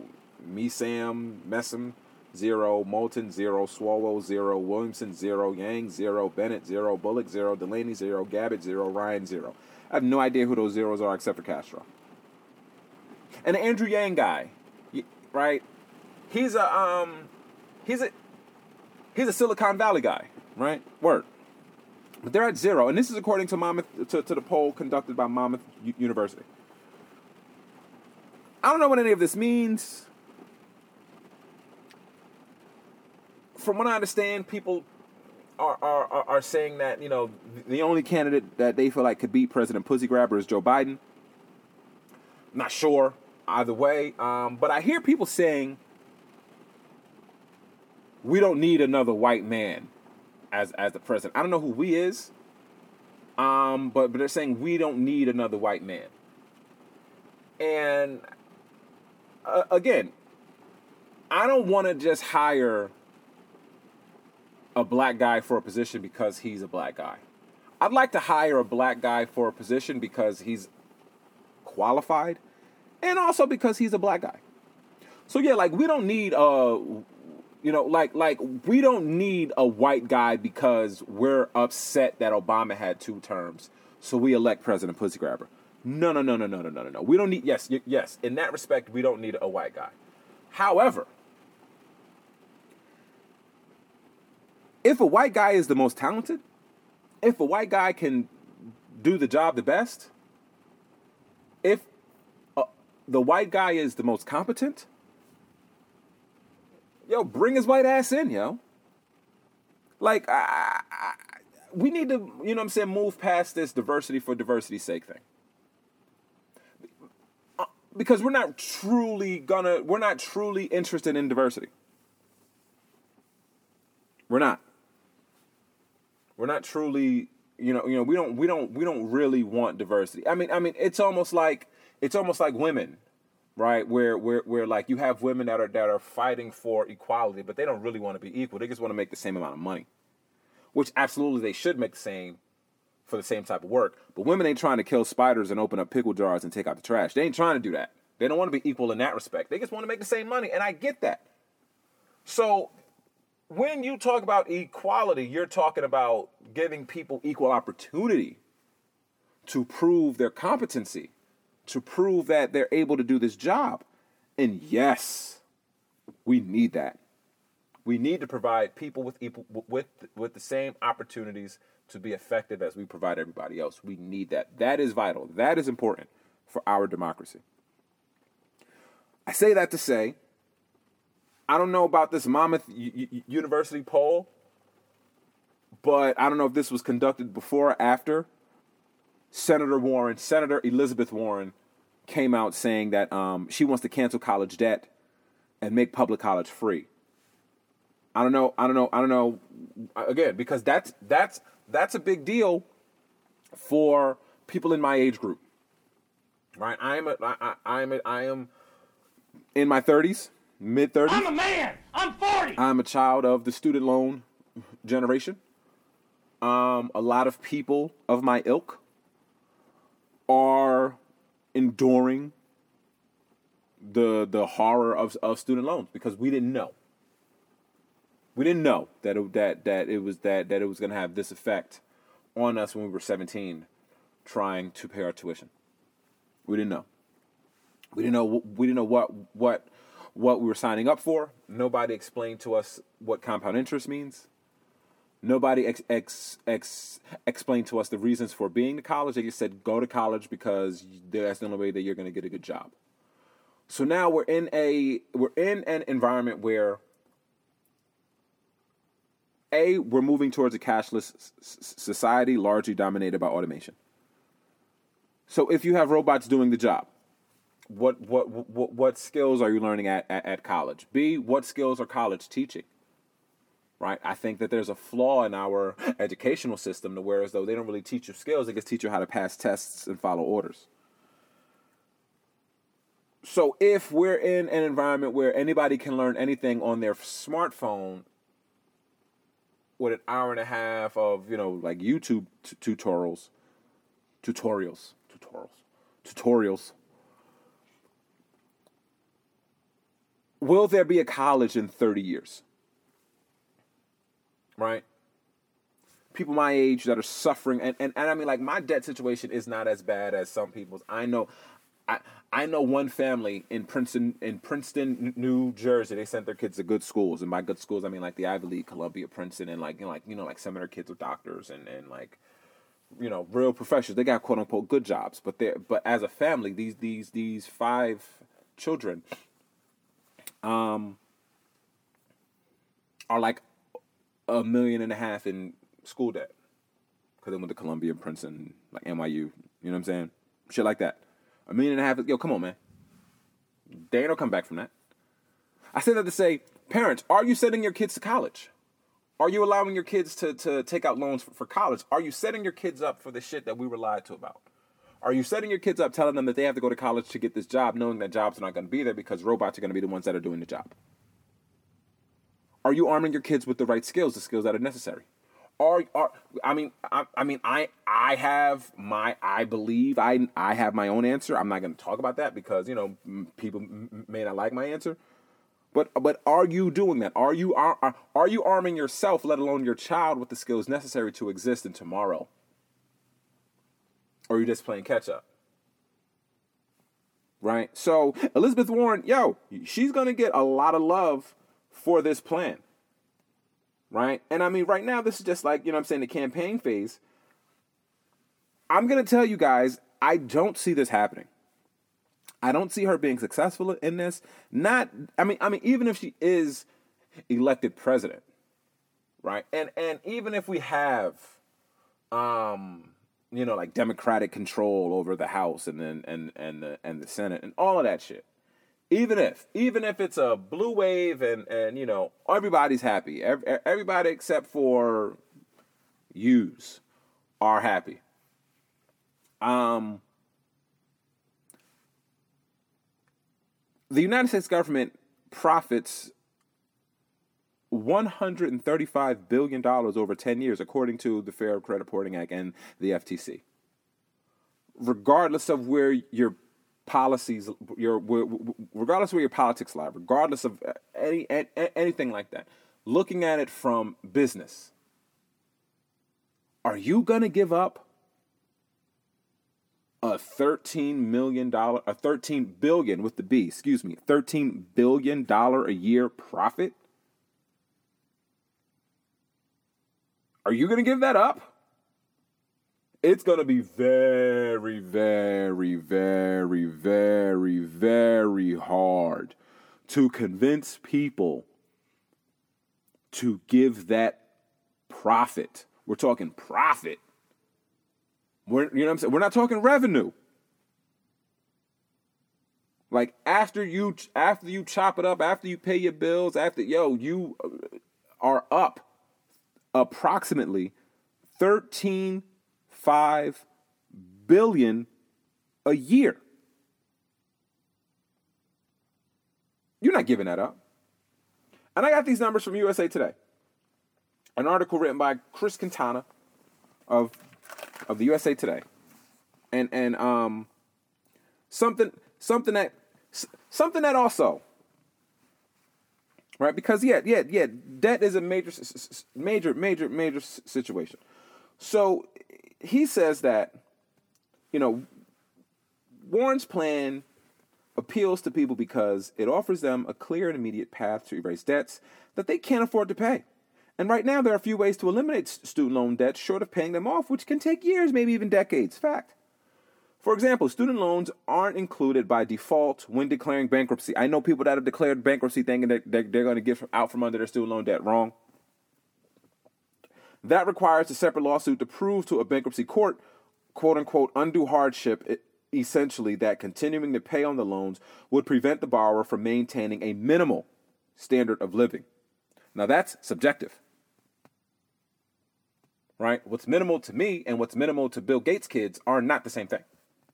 Mesam Messam zero, Moulton zero, Swalwell zero, Williamson zero, Yang zero, Bennet zero, Bullock zero, Delaney zero, Gabbard zero, Ryan zero. I have no idea who those zeros are except for Castro. And the Andrew Yang guy, right? He's a um, he's a he's a Silicon Valley guy, right? Word. But they're at zero, and this is according to Monmouth to, to the poll conducted by Monmouth U- University. I don't know what any of this means. From what I understand, people are, are, are saying that, you know, the only candidate that they feel like could beat President Pussy Grabber is Joe Biden. not sure either way. Um, but I hear people saying we don't need another white man as as the president. I don't know who we is. Um, but but they're saying we don't need another white man. And uh, again, I don't want to just hire a black guy for a position because he's a black guy. I'd like to hire a black guy for a position because he's qualified and also because he's a black guy. So yeah, like we don't need a you know, like like we don't need a white guy because we're upset that Obama had two terms. So we elect President Pussy Grabber. No, no, no, no, no, no, no, no. We don't need yes, yes. In that respect, we don't need a white guy. However, if a white guy is the most talented, if a white guy can do the job the best, if uh, the white guy is the most competent, yo, bring his white ass in, yo. Like, I, I, we need to, you know what I'm saying, move past this diversity for diversity's sake thing. Uh, because we're not truly gonna, we're not truly interested in diversity. We're not. We're not truly, you know, you know, we don't, we don't, we don't really want diversity. I mean, I mean, it's almost like, it's almost like women right? Where where where like you have women that are that are fighting for equality, but they don't really want to be equal. They just want to make the same amount of money, which absolutely they should make the same for the same type of work. But women ain't trying to kill spiders and open up pickle jars and take out the trash. They ain't trying to do that. They don't want to be equal in that respect. They just want to make the same money, and I get that. So when you talk about equality, you're talking about giving people equal opportunity to prove their competency to prove that they're able to do this job. And yes, we need that. We need to provide people with equal, with with the same opportunities to be effective as we provide everybody else. We need that. That is vital. That is important for our democracy. I say that to say, I don't know about this Monmouth U- University poll, but I don't know if this was conducted before or after Senator Warren, Senator Elizabeth Warren, came out saying that um, she wants to cancel college debt and make public college free. I don't know. I don't know. I don't know. Again, because that's that's that's a big deal for people in my age group. Right? I am a, I, I am a, I am in my 30s, mid 30s. I'm a man. I'm 40. I'm a child of the student loan generation. Um, a lot of people of my ilk are enduring the the horror of of student loans because we didn't know. We didn't know that it, that that it was that that it was going to have this effect on us when we were 17 trying to pay our tuition. We didn't know. We didn't know we didn't know what what what we were signing up for. Nobody explained to us what compound interest means. Nobody ex, ex, ex, explained to us the reasons for being to college. They just said go to college because that's the only way that you're going to get a good job. So now we're in a we're in an environment where a we're moving towards a cashless society largely dominated by automation. So if you have robots doing the job, what what what, what skills are you learning at, at, at college? B what skills are college teaching? right? I think that there's a flaw in our educational system to where as though they don't really teach you skills, they just teach you how to pass tests and follow orders. So if we're in an environment where anybody can learn anything on their smartphone with an hour and a half of, you know, like YouTube t- tutorials, tutorials, tutorials, tutorials, will there be a college in 30 years? right? people my age that are suffering, and, and, and I mean, like, my debt situation is not as bad as some people's. I know. I, I know one family in Princeton in Princeton, New Jersey. They sent their kids to good schools, and by good schools I mean like the Ivy League, Columbia, Princeton, and like you know like you know like some of their kids are doctors and and like you know real professionals. They got quote unquote good jobs, but they but as a family, these these these five children, um, are like a million and a half in school debt because they went to Columbia, Princeton, like NYU. You know what I'm saying? Shit like that. A million and a half. Yo, come on, man. They no come back from that. I say that to say, parents, are you sending your kids to college? Are you allowing your kids to, to take out loans for, for college? Are you setting your kids up for the shit that we were lied to about? Are you setting your kids up telling them that they have to go to college to get this job, knowing that jobs are not going to be there because robots are going to be the ones that are doing the job? Are you arming your kids with the right skills, the skills that are necessary? Are, are I mean I, I mean I I have my I believe I I have my own answer. I'm not going to talk about that because you know people may not like my answer. But but are you doing that? Are you are, are you arming yourself, let alone your child, with the skills necessary to exist in tomorrow? Or are you just playing catch up? Right. So Elizabeth Warren, yo, she's gonna get a lot of love for this plan right? And I mean, right now, this is just like, you know I'm saying, the campaign phase. I'm going to tell you guys, I don't see this happening. I don't see her being successful in this. Not, I mean, I mean, even if she is elected president, right? And and even if we have, um, you know, like Democratic control over the House and then and and the and the Senate and all of that shit, even if even if it's a blue wave and and you know everybody's happy. Everybody except for yous are happy. Um the united states government profits 135 billion dollars over 10 years according to the fair credit reporting act and the ftc regardless of where your policies, your regardless of where your politics lie, regardless of any, any anything like that, looking at it from business, are you gonna give up a thirteen million dollar, a thirteen billion with the B, excuse me, thirteen billion dollar a year profit? Are you gonna give that up? it's going to be very, very, very, very, very hard to convince people to give that profit. We're talking profit. We're, you know what I'm saying? We're not talking revenue. Like after you after you chop it up, after you pay your bills, after yo, you uh, are up approximately 13 5 billion a year. You're not giving that up. And I got these numbers from USA Today. An article written by Chris Quintana of of the USA Today. And and um something something that something that also right because yeah yeah yeah debt is a major major major major situation so he says that, you know, Warren's plan appeals to people because it offers them a clear and immediate path to erase debts that they can't afford to pay. And right now, there are a few ways to eliminate student loan debt short of paying them off, which can take years, maybe even decades. Fact. For example, student loans aren't included by default when declaring bankruptcy. I know people that have declared bankruptcy thinking that they're, going to get out from under their student loan debt. Wrong. That requires a separate lawsuit to prove to a bankruptcy court, quote unquote, undue hardship, essentially, that continuing to pay on the loans would prevent the borrower from maintaining a minimal standard of living. Now, that's subjective. Right? What's minimal to me and what's minimal to Bill Gates' kids are not the same thing.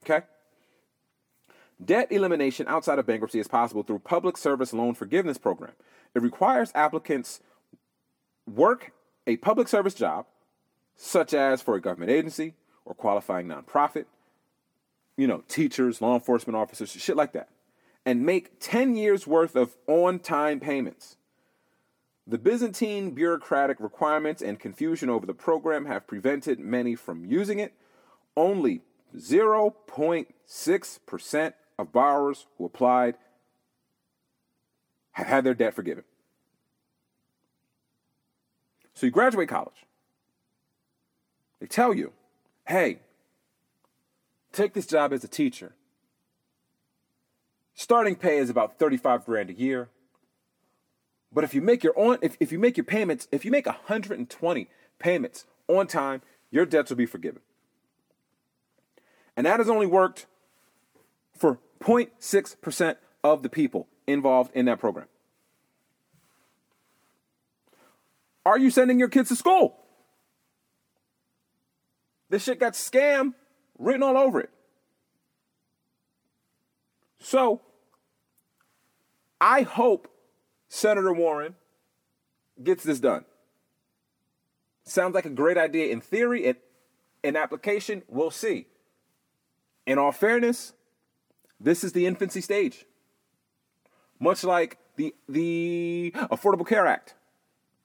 Okay? Debt elimination outside of bankruptcy is possible through public service loan forgiveness program. It requires applicants work a public service job, such as for a government agency or qualifying nonprofit, you know, teachers, law enforcement officers, shit like that, and make 10 years worth of on time payments. The Byzantine bureaucratic requirements and confusion over the program have prevented many from using it. Only 0.6% of borrowers who applied have had their debt forgiven. So you graduate college. They tell you, hey, take this job as a teacher. Starting pay is about 35 grand a year. But if you make your on if, if you make your payments, if you make 120 payments on time, your debts will be forgiven. And that has only worked for 0.6% of the people involved in that program. Are you sending your kids to school? This shit got scam written all over it. So, I hope Senator Warren gets this done. Sounds like a great idea in theory. and in application, we'll see. In all fairness, this is the infancy stage. Much like the the Affordable Care Act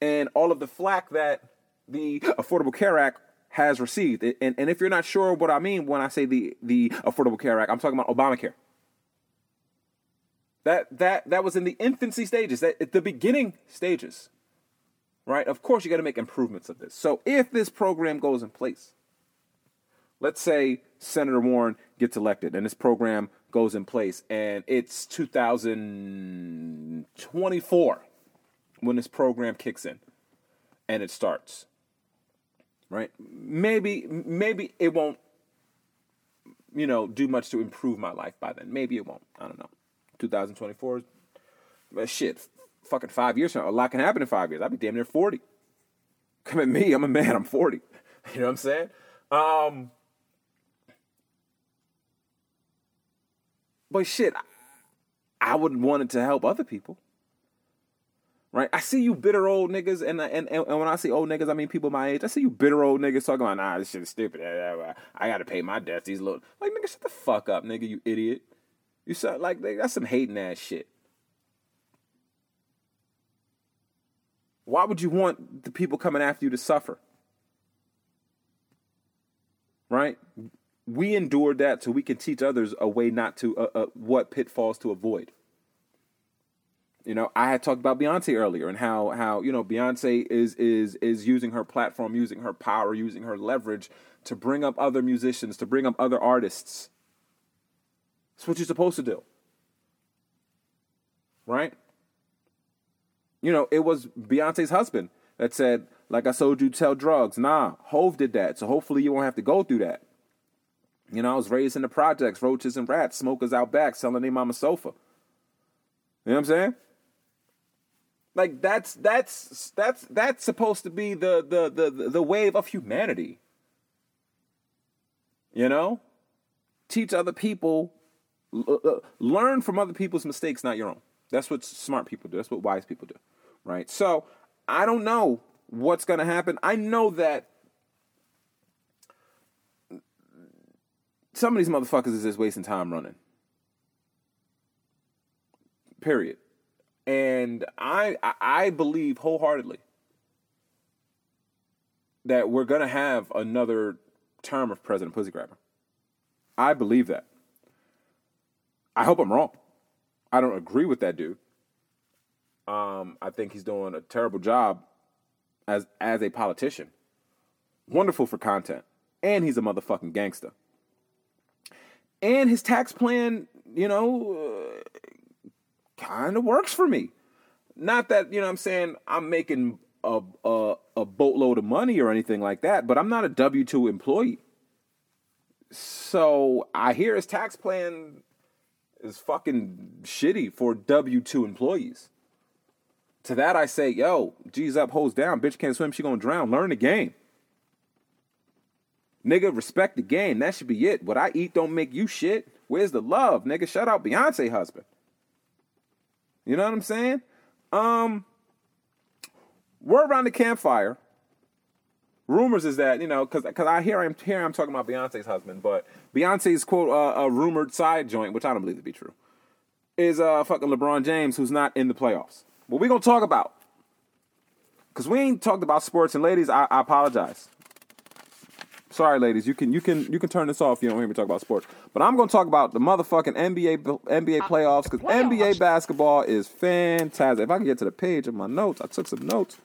and all of the flack that the Affordable Care Act has received. And, and if you're not sure what I mean when I say the, the Affordable Care Act, I'm talking about Obamacare. That that that was in the infancy stages, that at the beginning stages. Right? Of course you got to make improvements of this. So if this program goes in place, let's say Senator Warren gets elected and this program goes in place and it's 2024 when this program kicks in and it starts. Right? Maybe maybe it won't you know do much to improve my life by then. Maybe it won't. I don't know. 2024 is shit. Fucking five years from now, a lot can happen in five years. I'll be damn near 40. Come at me, I'm a man, I'm 40. You know what I'm saying? Um, but shit, I would want it to help other people. Right? I see you bitter old niggas, and and, and when I say old niggas, I mean people my age. I see you bitter old niggas talking about, nah, this shit is stupid. I gotta pay my debts. These little like nigga, shut the fuck up, nigga, you idiot. You saw like that's some hating ass shit. Why would you want the people coming after you to suffer? Right? We endured that so we can teach others a way not to, uh, uh, what pitfalls to avoid. You know, I had talked about Beyonce earlier and how how you know Beyonce is is is using her platform, using her power, using her leverage to bring up other musicians, to bring up other artists that's what you're supposed to do. Right? You know, it was Beyonce's husband that said, like I told you, tell drugs. Nah, Hove did that. So hopefully you won't have to go through that. You know, I was raised in the projects, roaches and rats, smokers out back, selling their mama sofa. You know what I'm saying? Like that's that's that's that's supposed to be the the the the wave of humanity. You know? Teach other people uh, uh, learn from other people's mistakes, not your own. That's what smart people do. That's what wise people do, right? So I don't know what's to happen. I know that some of these motherfuckers is just wasting time running. Period. And I I believe wholeheartedly that we're gonna have another term of President Pussy Grabber. I believe that. I hope I'm wrong. I don't agree with that dude. Um, I think he's doing a terrible job as as a politician. Wonderful for content, and he's a motherfucking gangster. And his tax plan, you know, uh, kind of works for me. Not that you know, I'm saying I'm making a, a a boatload of money or anything like that, but I'm not a W two employee. So I hear his tax plan is fucking shitty for W two employees. To that I say, yo, G's up, hoes down, bitch can't swim, she gonna drown. Learn the game. Nigga, respect the game. That should be it. What I eat don't make you shit. Where's the love? Nigga, shout out Beyonce husband. You know what I'm saying? Um, we're around the campfire rumors is that you know because because I hear I'm here I'm talking about Beyonce's husband, but Beyonce's quote uh, a rumored side joint, which I don't believe to be true, is uh fucking LeBron James who's not in the playoffs. What we gonna talk about? Cause we ain't talked about sports and ladies, I, I apologize. Sorry, ladies. You can you can you can turn this off. If you don't hear me talk about sports. But I'm gonna talk about the motherfucking NBA NBA playoffs because NBA basketball is fantastic. If I can get to the page of my notes, I took some notes.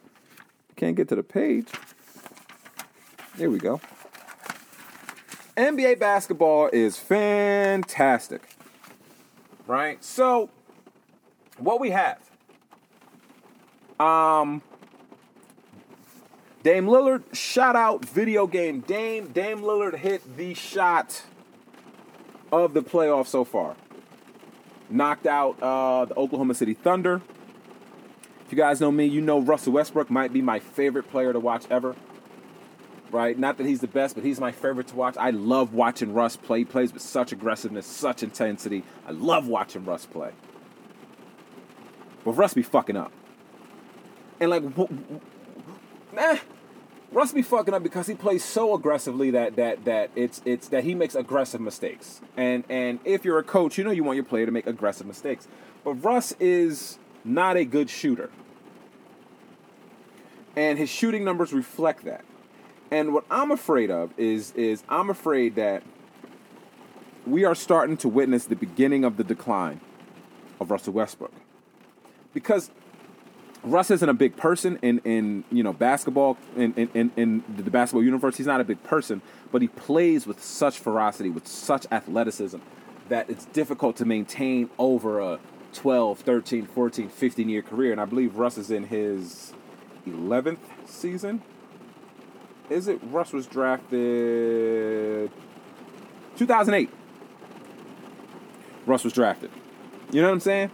Can't get to the page. Here we go. NBA basketball is fantastic. Right? So, what we have. Um Dame Lillard, shout out video game Dame. Dame Lillard hit the shot of the playoff so far. Knocked out uh, the Oklahoma City Thunder. If you guys know me, you know Russell Westbrook might be my favorite player to watch ever. Right? Not that he's the best, but he's my favorite to watch. I love watching Russ play. He plays with such aggressiveness, such intensity. I love watching Russ play. But Russ be fucking up. And like, nah, Russ be fucking up because he plays so aggressively that that that it's it's that he makes aggressive mistakes. And and if you're a coach, you know you want your player to make aggressive mistakes. But Russ is not a good shooter. And his shooting numbers reflect that. And what I'm afraid of is is I'm afraid that we are starting to witness the beginning of the decline of Russell Westbrook. Because Russ isn't a big person in, in you know basketball in, in, in the basketball universe. He's not a big person, but he plays with such ferocity, with such athleticism, that it's difficult to maintain over a 12, 13, 14, 15 year career. And I believe Russ is in his 11th season. Is it? Russ was drafted 2008. Russ was drafted. You know what I'm saying?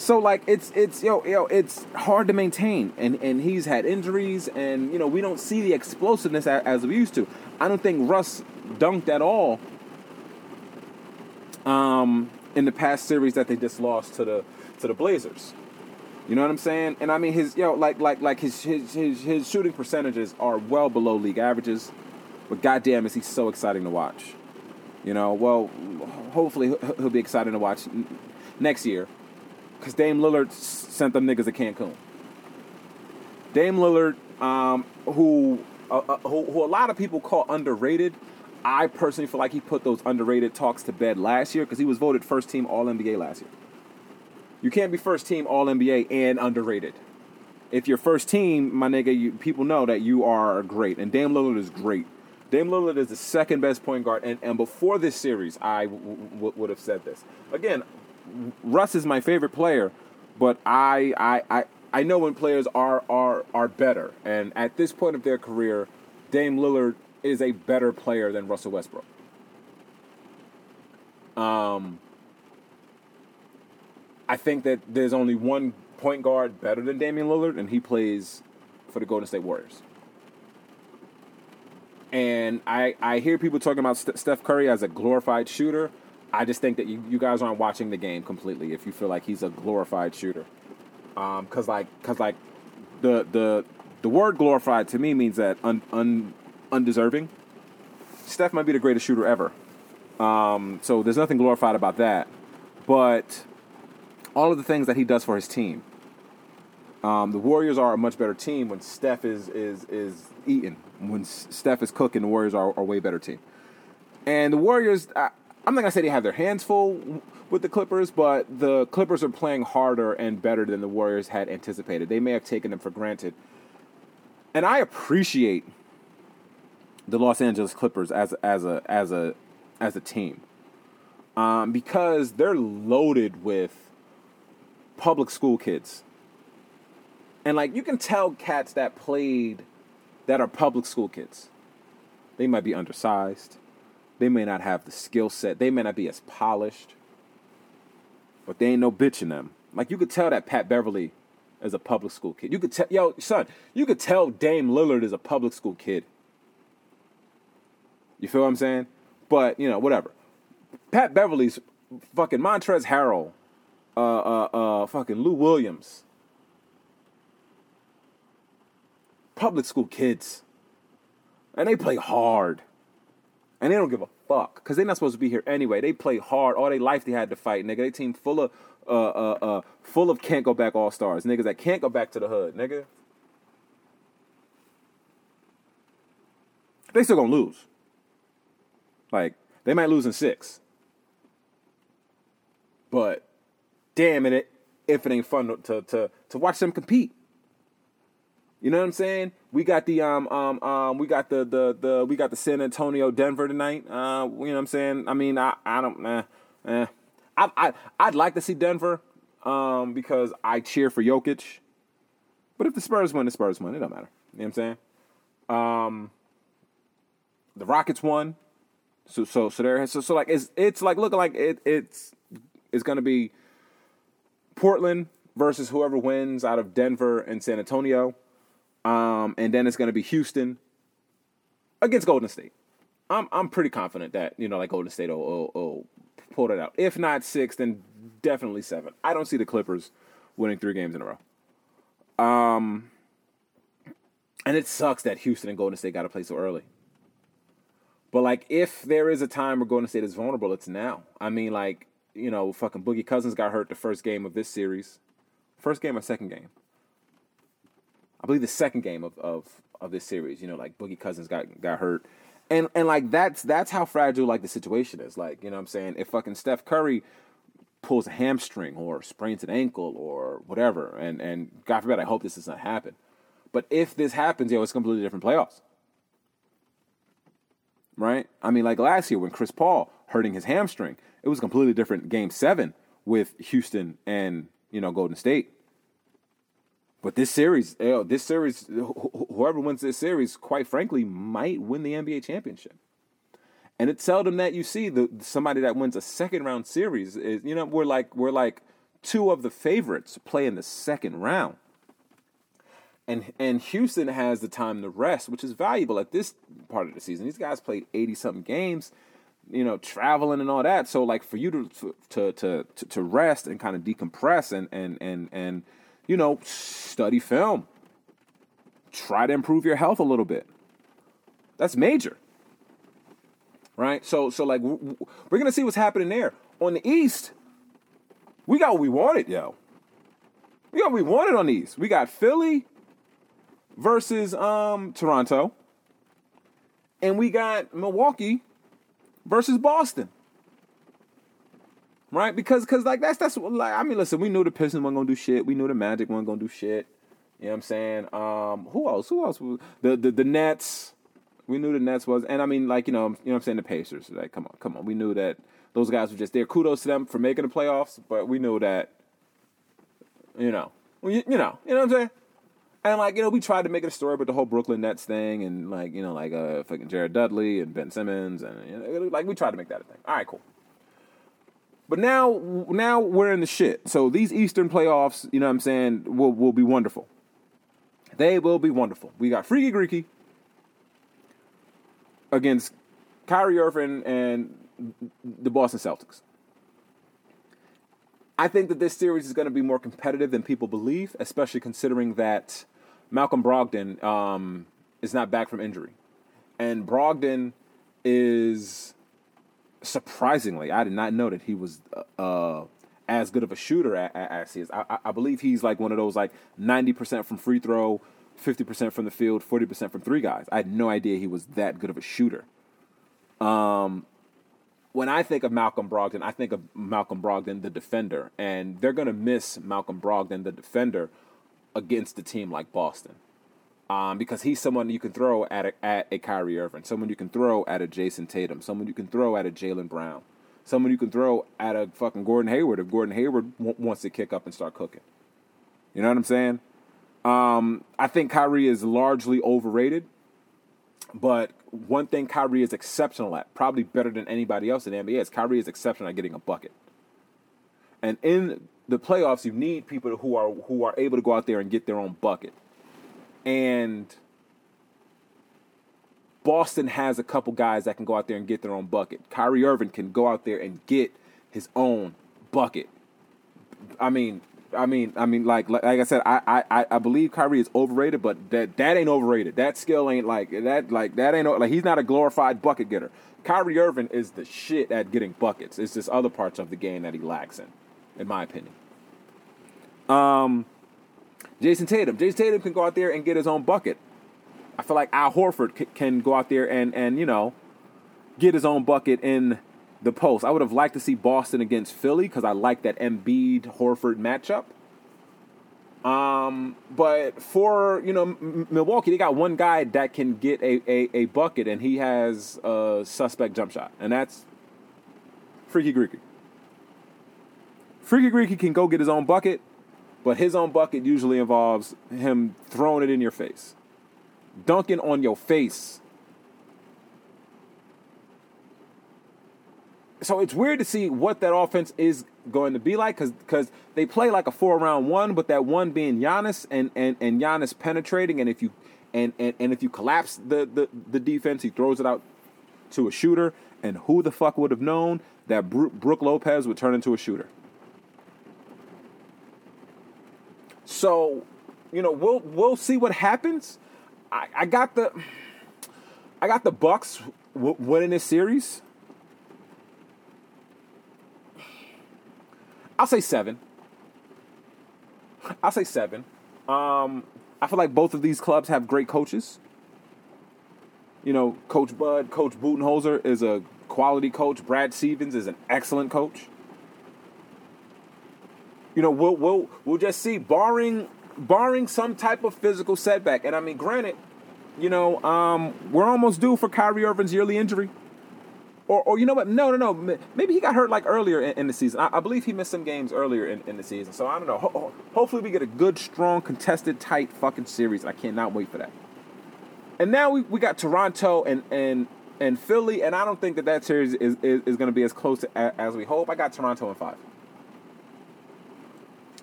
So like it's it's yo yo it's hard to maintain and and he's had injuries and you know we don't see the explosiveness as, as we used to. I don't think Russ dunked at all um in the past series that they just lost to the to the Blazers. You know what I'm saying? And I mean his yo like like like his his his, his shooting percentages are well below league averages. But goddamn is he so exciting to watch. You know, well hopefully he'll be exciting to watch next year because Dame Lillard sent them niggas to Cancun. Dame Lillard, um, who, uh, uh, who who a lot of people call underrated. I personally feel like he put those underrated talks to bed last year because he was voted first team All NBA last year. You can't be first team All NBA and underrated. If you're first team, my nigga, you, people know that you are great, and Dame Lillard is great. Dame Lillard is the second best point guard, and, and before this series, I w- w- would have said this. Again, Russ is my favorite player, but I I I, I know when players are are are better, and at this point of their career, Dame Lillard is a better player than Russell Westbrook. Um, I think that there's only one point guard better than Damian Lillard, and he plays for the Golden State Warriors. And I, I hear people talking about Steph Curry as a glorified shooter. I just think that you, you guys aren't watching the game completely if you feel like he's a glorified shooter. Um, cause like, cause like, the the the word glorified to me means that un, un undeserving. Steph might be the greatest shooter ever. Um, so there's nothing glorified about that, but all of the things that he does for his team. Um, the Warriors are a much better team when Steph is is is eating. When Steph is cooking, the Warriors are, are a way better team. And the Warriors, I'm not gonna say they have their hands full with the Clippers, but the Clippers are playing harder and better than the Warriors had anticipated. They may have taken them for granted, and I appreciate the Los Angeles Clippers as as a as a as a team um, because they're loaded with public school kids, and like you can tell cats that played that are public school kids. They might be undersized they may not have the skill set. They may not be as polished. But they ain't no bitch in them. Like you could tell that Pat Beverley is a public school kid. You could tell yo, son, you could tell Dame Lillard is a public school kid. You feel what I'm saying? But, you know, whatever. Pat Beverley's fucking Montrezl Harrell, uh uh uh fucking Lou Williams. Public school kids. And they play hard. And they don't give a fuck because they're not supposed to be here anyway. They play hard all their life. They had to fight, nigga. They team full of uh uh uh full of can't go back all stars, niggas that can't go back to the hood, nigga. They still gonna lose. Like they might lose in six, but damn it, if it ain't fun to to to watch them compete. You know what I'm saying? We got the um um um we got the the the we got the San Antonio Denver tonight. Uh, you know what I'm saying? I mean, I I don't eh, eh. I I I'd like to see Denver um because I cheer for Jokic. But if the Spurs win, the Spurs win. It don't matter. You know what I'm saying? Um, the Rockets won. So so so there so so like it's it's like looking like it it's it's gonna be Portland versus whoever wins out of Denver and San Antonio. Um, and then it's gonna be Houston against Golden State. I'm I'm pretty confident that, you know, like Golden State will, will, will pull it out. If not six, then definitely seven. I don't see the Clippers winning three games in a row. Um and it sucks that Houston and Golden State got to play so early. But like, if there is a time where Golden State is vulnerable, it's now. I mean, like, you know, fucking Boogie Cousins got hurt the first game of this series, first game or second game. I believe the second game of of of this series. You know, like Boogie Cousins got got hurt, and and like that's that's how fragile like the situation is. Like, you know, what I'm saying if fucking Steph Curry pulls a hamstring or sprains an ankle or whatever, and and God forbid, I hope this does not happen. But if this happens, yo, it's completely different playoffs. Right? I mean, like last year when Chris Paul hurting his hamstring, it was completely different game seven with Houston and, you know, Golden State. But this series, yo, this series, whoever wins this series, quite frankly, might win the NBA championship. And it's seldom that you see the somebody that wins a second round series. Is, you know, we're like we're like two of the favorites play in the second round and and Houston has the time to rest, which is valuable at this part of the season. These guys played eighty something games, you know, traveling and all that. So like for you to to to to, to rest and kind of decompress and and and and you know study film, try to improve your health a little bit. That's major, right? So so like we're gonna see what's happening there on the East. We got what we wanted, yo. We got what we wanted on these. We got Philly, versus um, Toronto. And we got Milwaukee versus Boston. Right? Because cause like that's that's like I mean listen, we knew the Pistons weren't gonna do shit. We knew the Magic weren't gonna do shit. You know what I'm saying? Um, who else? Who else? The, the the Nets. We knew the Nets was, and I mean, like you know, you know what I'm saying. The Pacers. Like, come on, come on. We knew that those guys were just there. Kudos to them for making the playoffs, but we knew that, you know, you, you know, you know what I'm saying. And like you know, we tried to make it a story about the whole Brooklyn Nets thing, and like you know, like uh, fucking Jared Dudley and Ben Simmons, and you know, like we tried to make that a thing. All right, cool. But now, now we're in the shit. So these Eastern playoffs, you know, what I'm saying, will will be wonderful. They will be wonderful. We got Freaky Greeky against Kyrie Irving and the Boston Celtics. I think that this series is going to be more competitive than people believe, especially considering that Malcolm Brogdon um, is not back from injury. And Brogdon is surprisingly, I did not know that he was uh, as good of a shooter as he is. I, I, believe he's like one of those like 90% from free throw, 50% from the field, 40% from three guys. I had no idea he was that good of a shooter. Um, when I think of Malcolm Brogdon, I think of Malcolm Brogdon, the defender, and they're going to miss Malcolm Brogdon, the defender, against a team like Boston. Um, because he's someone you can throw at a, at a Kyrie Irving, someone you can throw at a Jayson Tatum, someone you can throw at a Jaylen Brown, someone you can throw at a fucking Gordon Hayward if Gordon Hayward w- wants to kick up and start cooking. You know what I'm saying? Um, I think Kyrie is largely overrated. But one thing Kyrie is exceptional at, probably better than anybody else in the NBA, is Kyrie is exceptional at getting a bucket. And in the playoffs, you need people who are who are able to go out there and get their own bucket. And Boston has a couple guys that can go out there and get their own bucket. Kyrie Irving can go out there and get his own bucket. I mean, I mean, I mean, like, like I said, I, I, I believe Kyrie is overrated, but that that ain't overrated. That skill ain't like that. Like that ain't like he's not a glorified bucket getter. Kyrie Irving is the shit at getting buckets. It's just other parts of the game that he lacks in, in my opinion. Um, Jayson Tatum. Jayson Tatum can go out there and get his own bucket. I feel like Al Horford c- can go out there and and you know get his own bucket in the post. I would have liked to see Boston against Philly because I like that Embiid Horford matchup. Um, but for you know M- Milwaukee, they got one guy that can get a, a, a bucket, and he has a suspect jump shot, and that's Freaky Greeky. Freaky Greeky can go get his own bucket, but his own bucket usually involves him throwing it in your face, dunking on your face. So it's weird to see what that offense is going to be like because they play like a four round one, but that one being Giannis and and and Giannis penetrating, and if you and and, and if you collapse the, the the defense, he throws it out to a shooter, and who the fuck would have known that Brook Lopez would turn into a shooter? So, you know, we'll we'll see what happens. I, I got the I got the Bucks w- winning this series. I'll say seven. I'll say seven. Um, I feel like both of these clubs have great coaches. You know, Coach Bud, Coach Budenholzer is a quality coach. Brad Stevens is an excellent coach. You know, we'll we'll we'll just see, barring barring some type of physical setback. And I mean, granted, you know, um, we're almost due for Kyrie Irving's yearly injury. Or, or you know what? No, no, no. Maybe he got hurt like earlier in, in the season. I, I, believe he missed some games earlier in, in the season. So I don't know. Ho- ho- hopefully we get a good, strong, contested, tight fucking series. I cannot wait for that. And now we, we got Toronto and and and Philly, and I don't think that that series is is, is going to be as close to, as we hope. I got Toronto in five.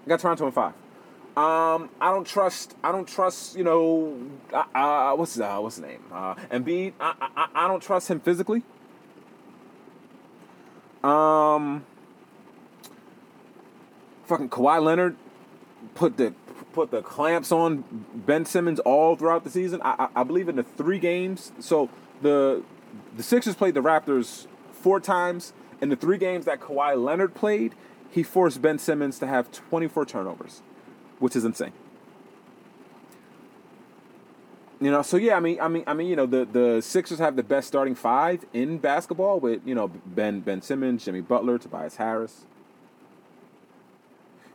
I got Toronto in five. Um, I don't trust. I don't trust. You know, uh, uh, what's uh, what's his name? Uh, Embiid. I, I I don't trust him physically. Um, fucking Kawhi Leonard put the put the clamps on Ben Simmons all throughout the season. I, I, I believe in the three games. So the the Sixers played the Raptors four times. In the three games that Kawhi Leonard played, he forced Ben Simmons to have 24 turnovers, which is insane. You know, so yeah, I mean, I mean, I mean, you know, the the Sixers have the best starting five in basketball with you know Ben Ben Simmons, Jimmy Butler, Tobias Harris,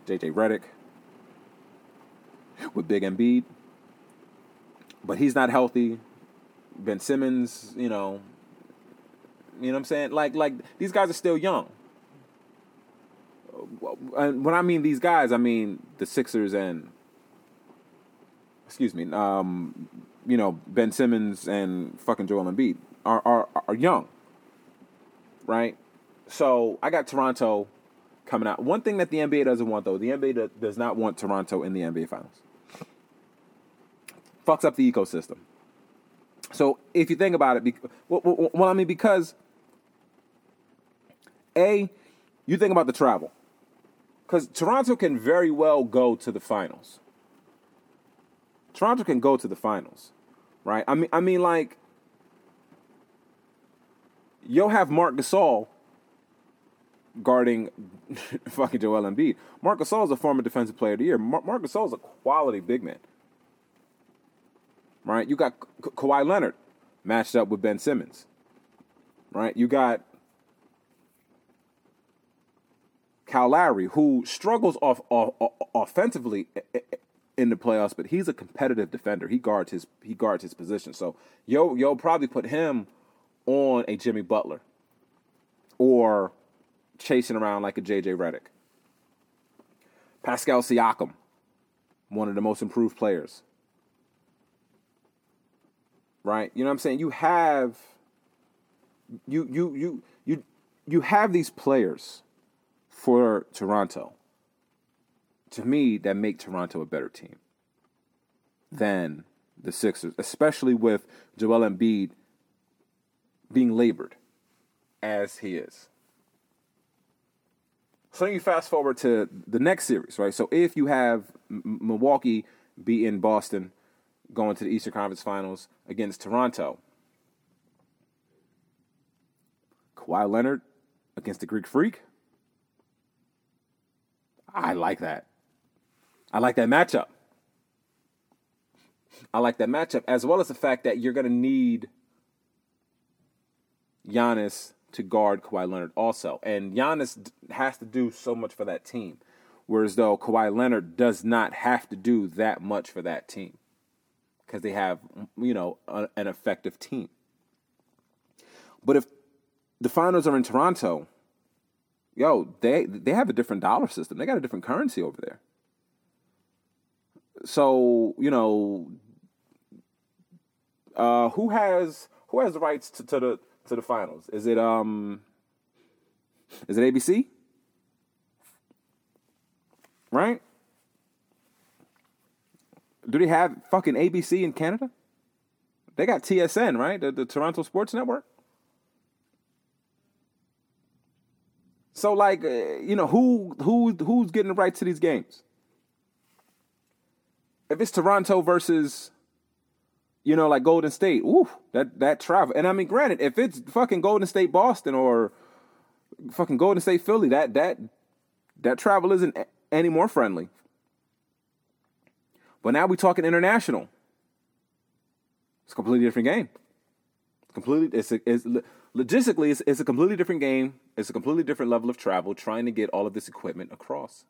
JJ Redick, with Big Embiid, but he's not healthy. Ben Simmons, you know, you know what I'm saying? Like like these guys are still young. And when I mean these guys, I mean the Sixers and excuse me, um, you know, Ben Simmons and fucking Joel Embiid are, are are young, right? So I got Toronto coming out. One thing that the NBA doesn't want, though, the NBA does not want Toronto in the NBA Finals. Fucks up the ecosystem. So if you think about it, well, well, I mean, because a, you think about the travel, because Toronto can very well go to the finals. Toronto can go to the finals, right? I mean, I mean, like, you'll have Marc Gasol guarding fucking Joel Embiid. Marc Gasol is a former Defensive Player of the Year. Mark, Marc Gasol is a quality big man, right? You got Ka- Kawhi Leonard matched up with Ben Simmons, right? You got Kyle Lowry, who struggles off, off, off offensively in the playoffs, but he's a competitive defender. He guards his he guards his position. So yo yo probably put him on a Jimmy Butler or chasing around like a JJ Redick. Pascal Siakam, one of the most improved players. Right? You know what I'm saying? You have you you you you you have these players for Toronto to me, that make Toronto a better team than the Sixers, especially with Joel Embiid being labored as he is. So then you fast forward to the next series, right? So if you have Milwaukee in Boston going to the Eastern Conference Finals against Toronto, Kawhi Leonard against the Greek Freak, I like that. I like that matchup. I like that matchup, as well as the fact that you're going to need Giannis to guard Kawhi Leonard also. And Giannis has to do so much for that team. Whereas though Kawhi Leonard does not have to do that much for that team because they have, mm, you know, a, an effective team. But if the finals are in Toronto, yo, they they have a different dollar system. They got a different currency over there. So you know, uh, who has who has the rights to, to the to the finals? Is it um is it ABC? Right? Do they have fucking ABC in Canada? They got TSN, right? The, the Toronto Sports Network. So like, uh, you know, who who who's getting the right to these games? If it's Toronto versus you know, like Golden State, ooh, that that travel. And I mean, granted, if it's fucking Golden State Boston or fucking Golden State Philly, that that that travel isn't any more friendly. But now we're talking international. It's a completely different game. Completely, it's, a, it's logistically, it's, it's a completely different game. It's a completely different level of travel trying to get all of this equipment across.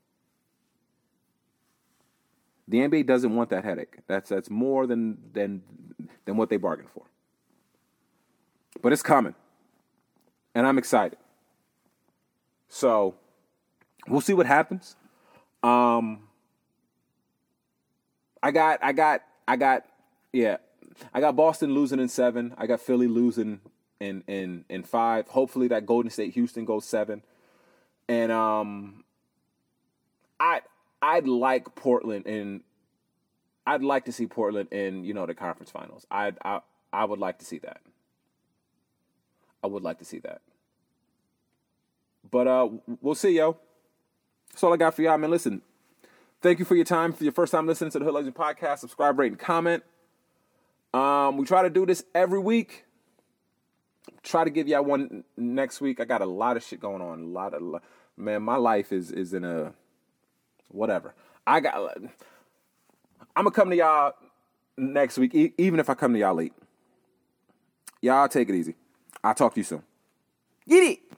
The NBA doesn't want that headache. That's that's more than than than what they bargained for. But it's coming. And I'm excited. So we'll see what happens. Um I got I got I got yeah. I got Boston losing in seven. I got Philly losing in in in five. Hopefully that Golden State Houston goes seven. And um I I'd like Portland and I'd like to see Portland in, you know, the conference finals. I I I would like to see that. I would like to see that. But uh we'll see, yo. That's all I got for y'all, man. Listen, thank you for your time. For your first time listening to the Hood Legend Podcast, subscribe, rate, and comment. Um, we try to do this every week. Try to give y'all one next week. I got a lot of shit going on. A lot of man, my life is is in a whatever. I got. I'm gonna come to y'all next week, e- even if I come to y'all late. Y'all take it easy. I'll talk to you soon. Get it.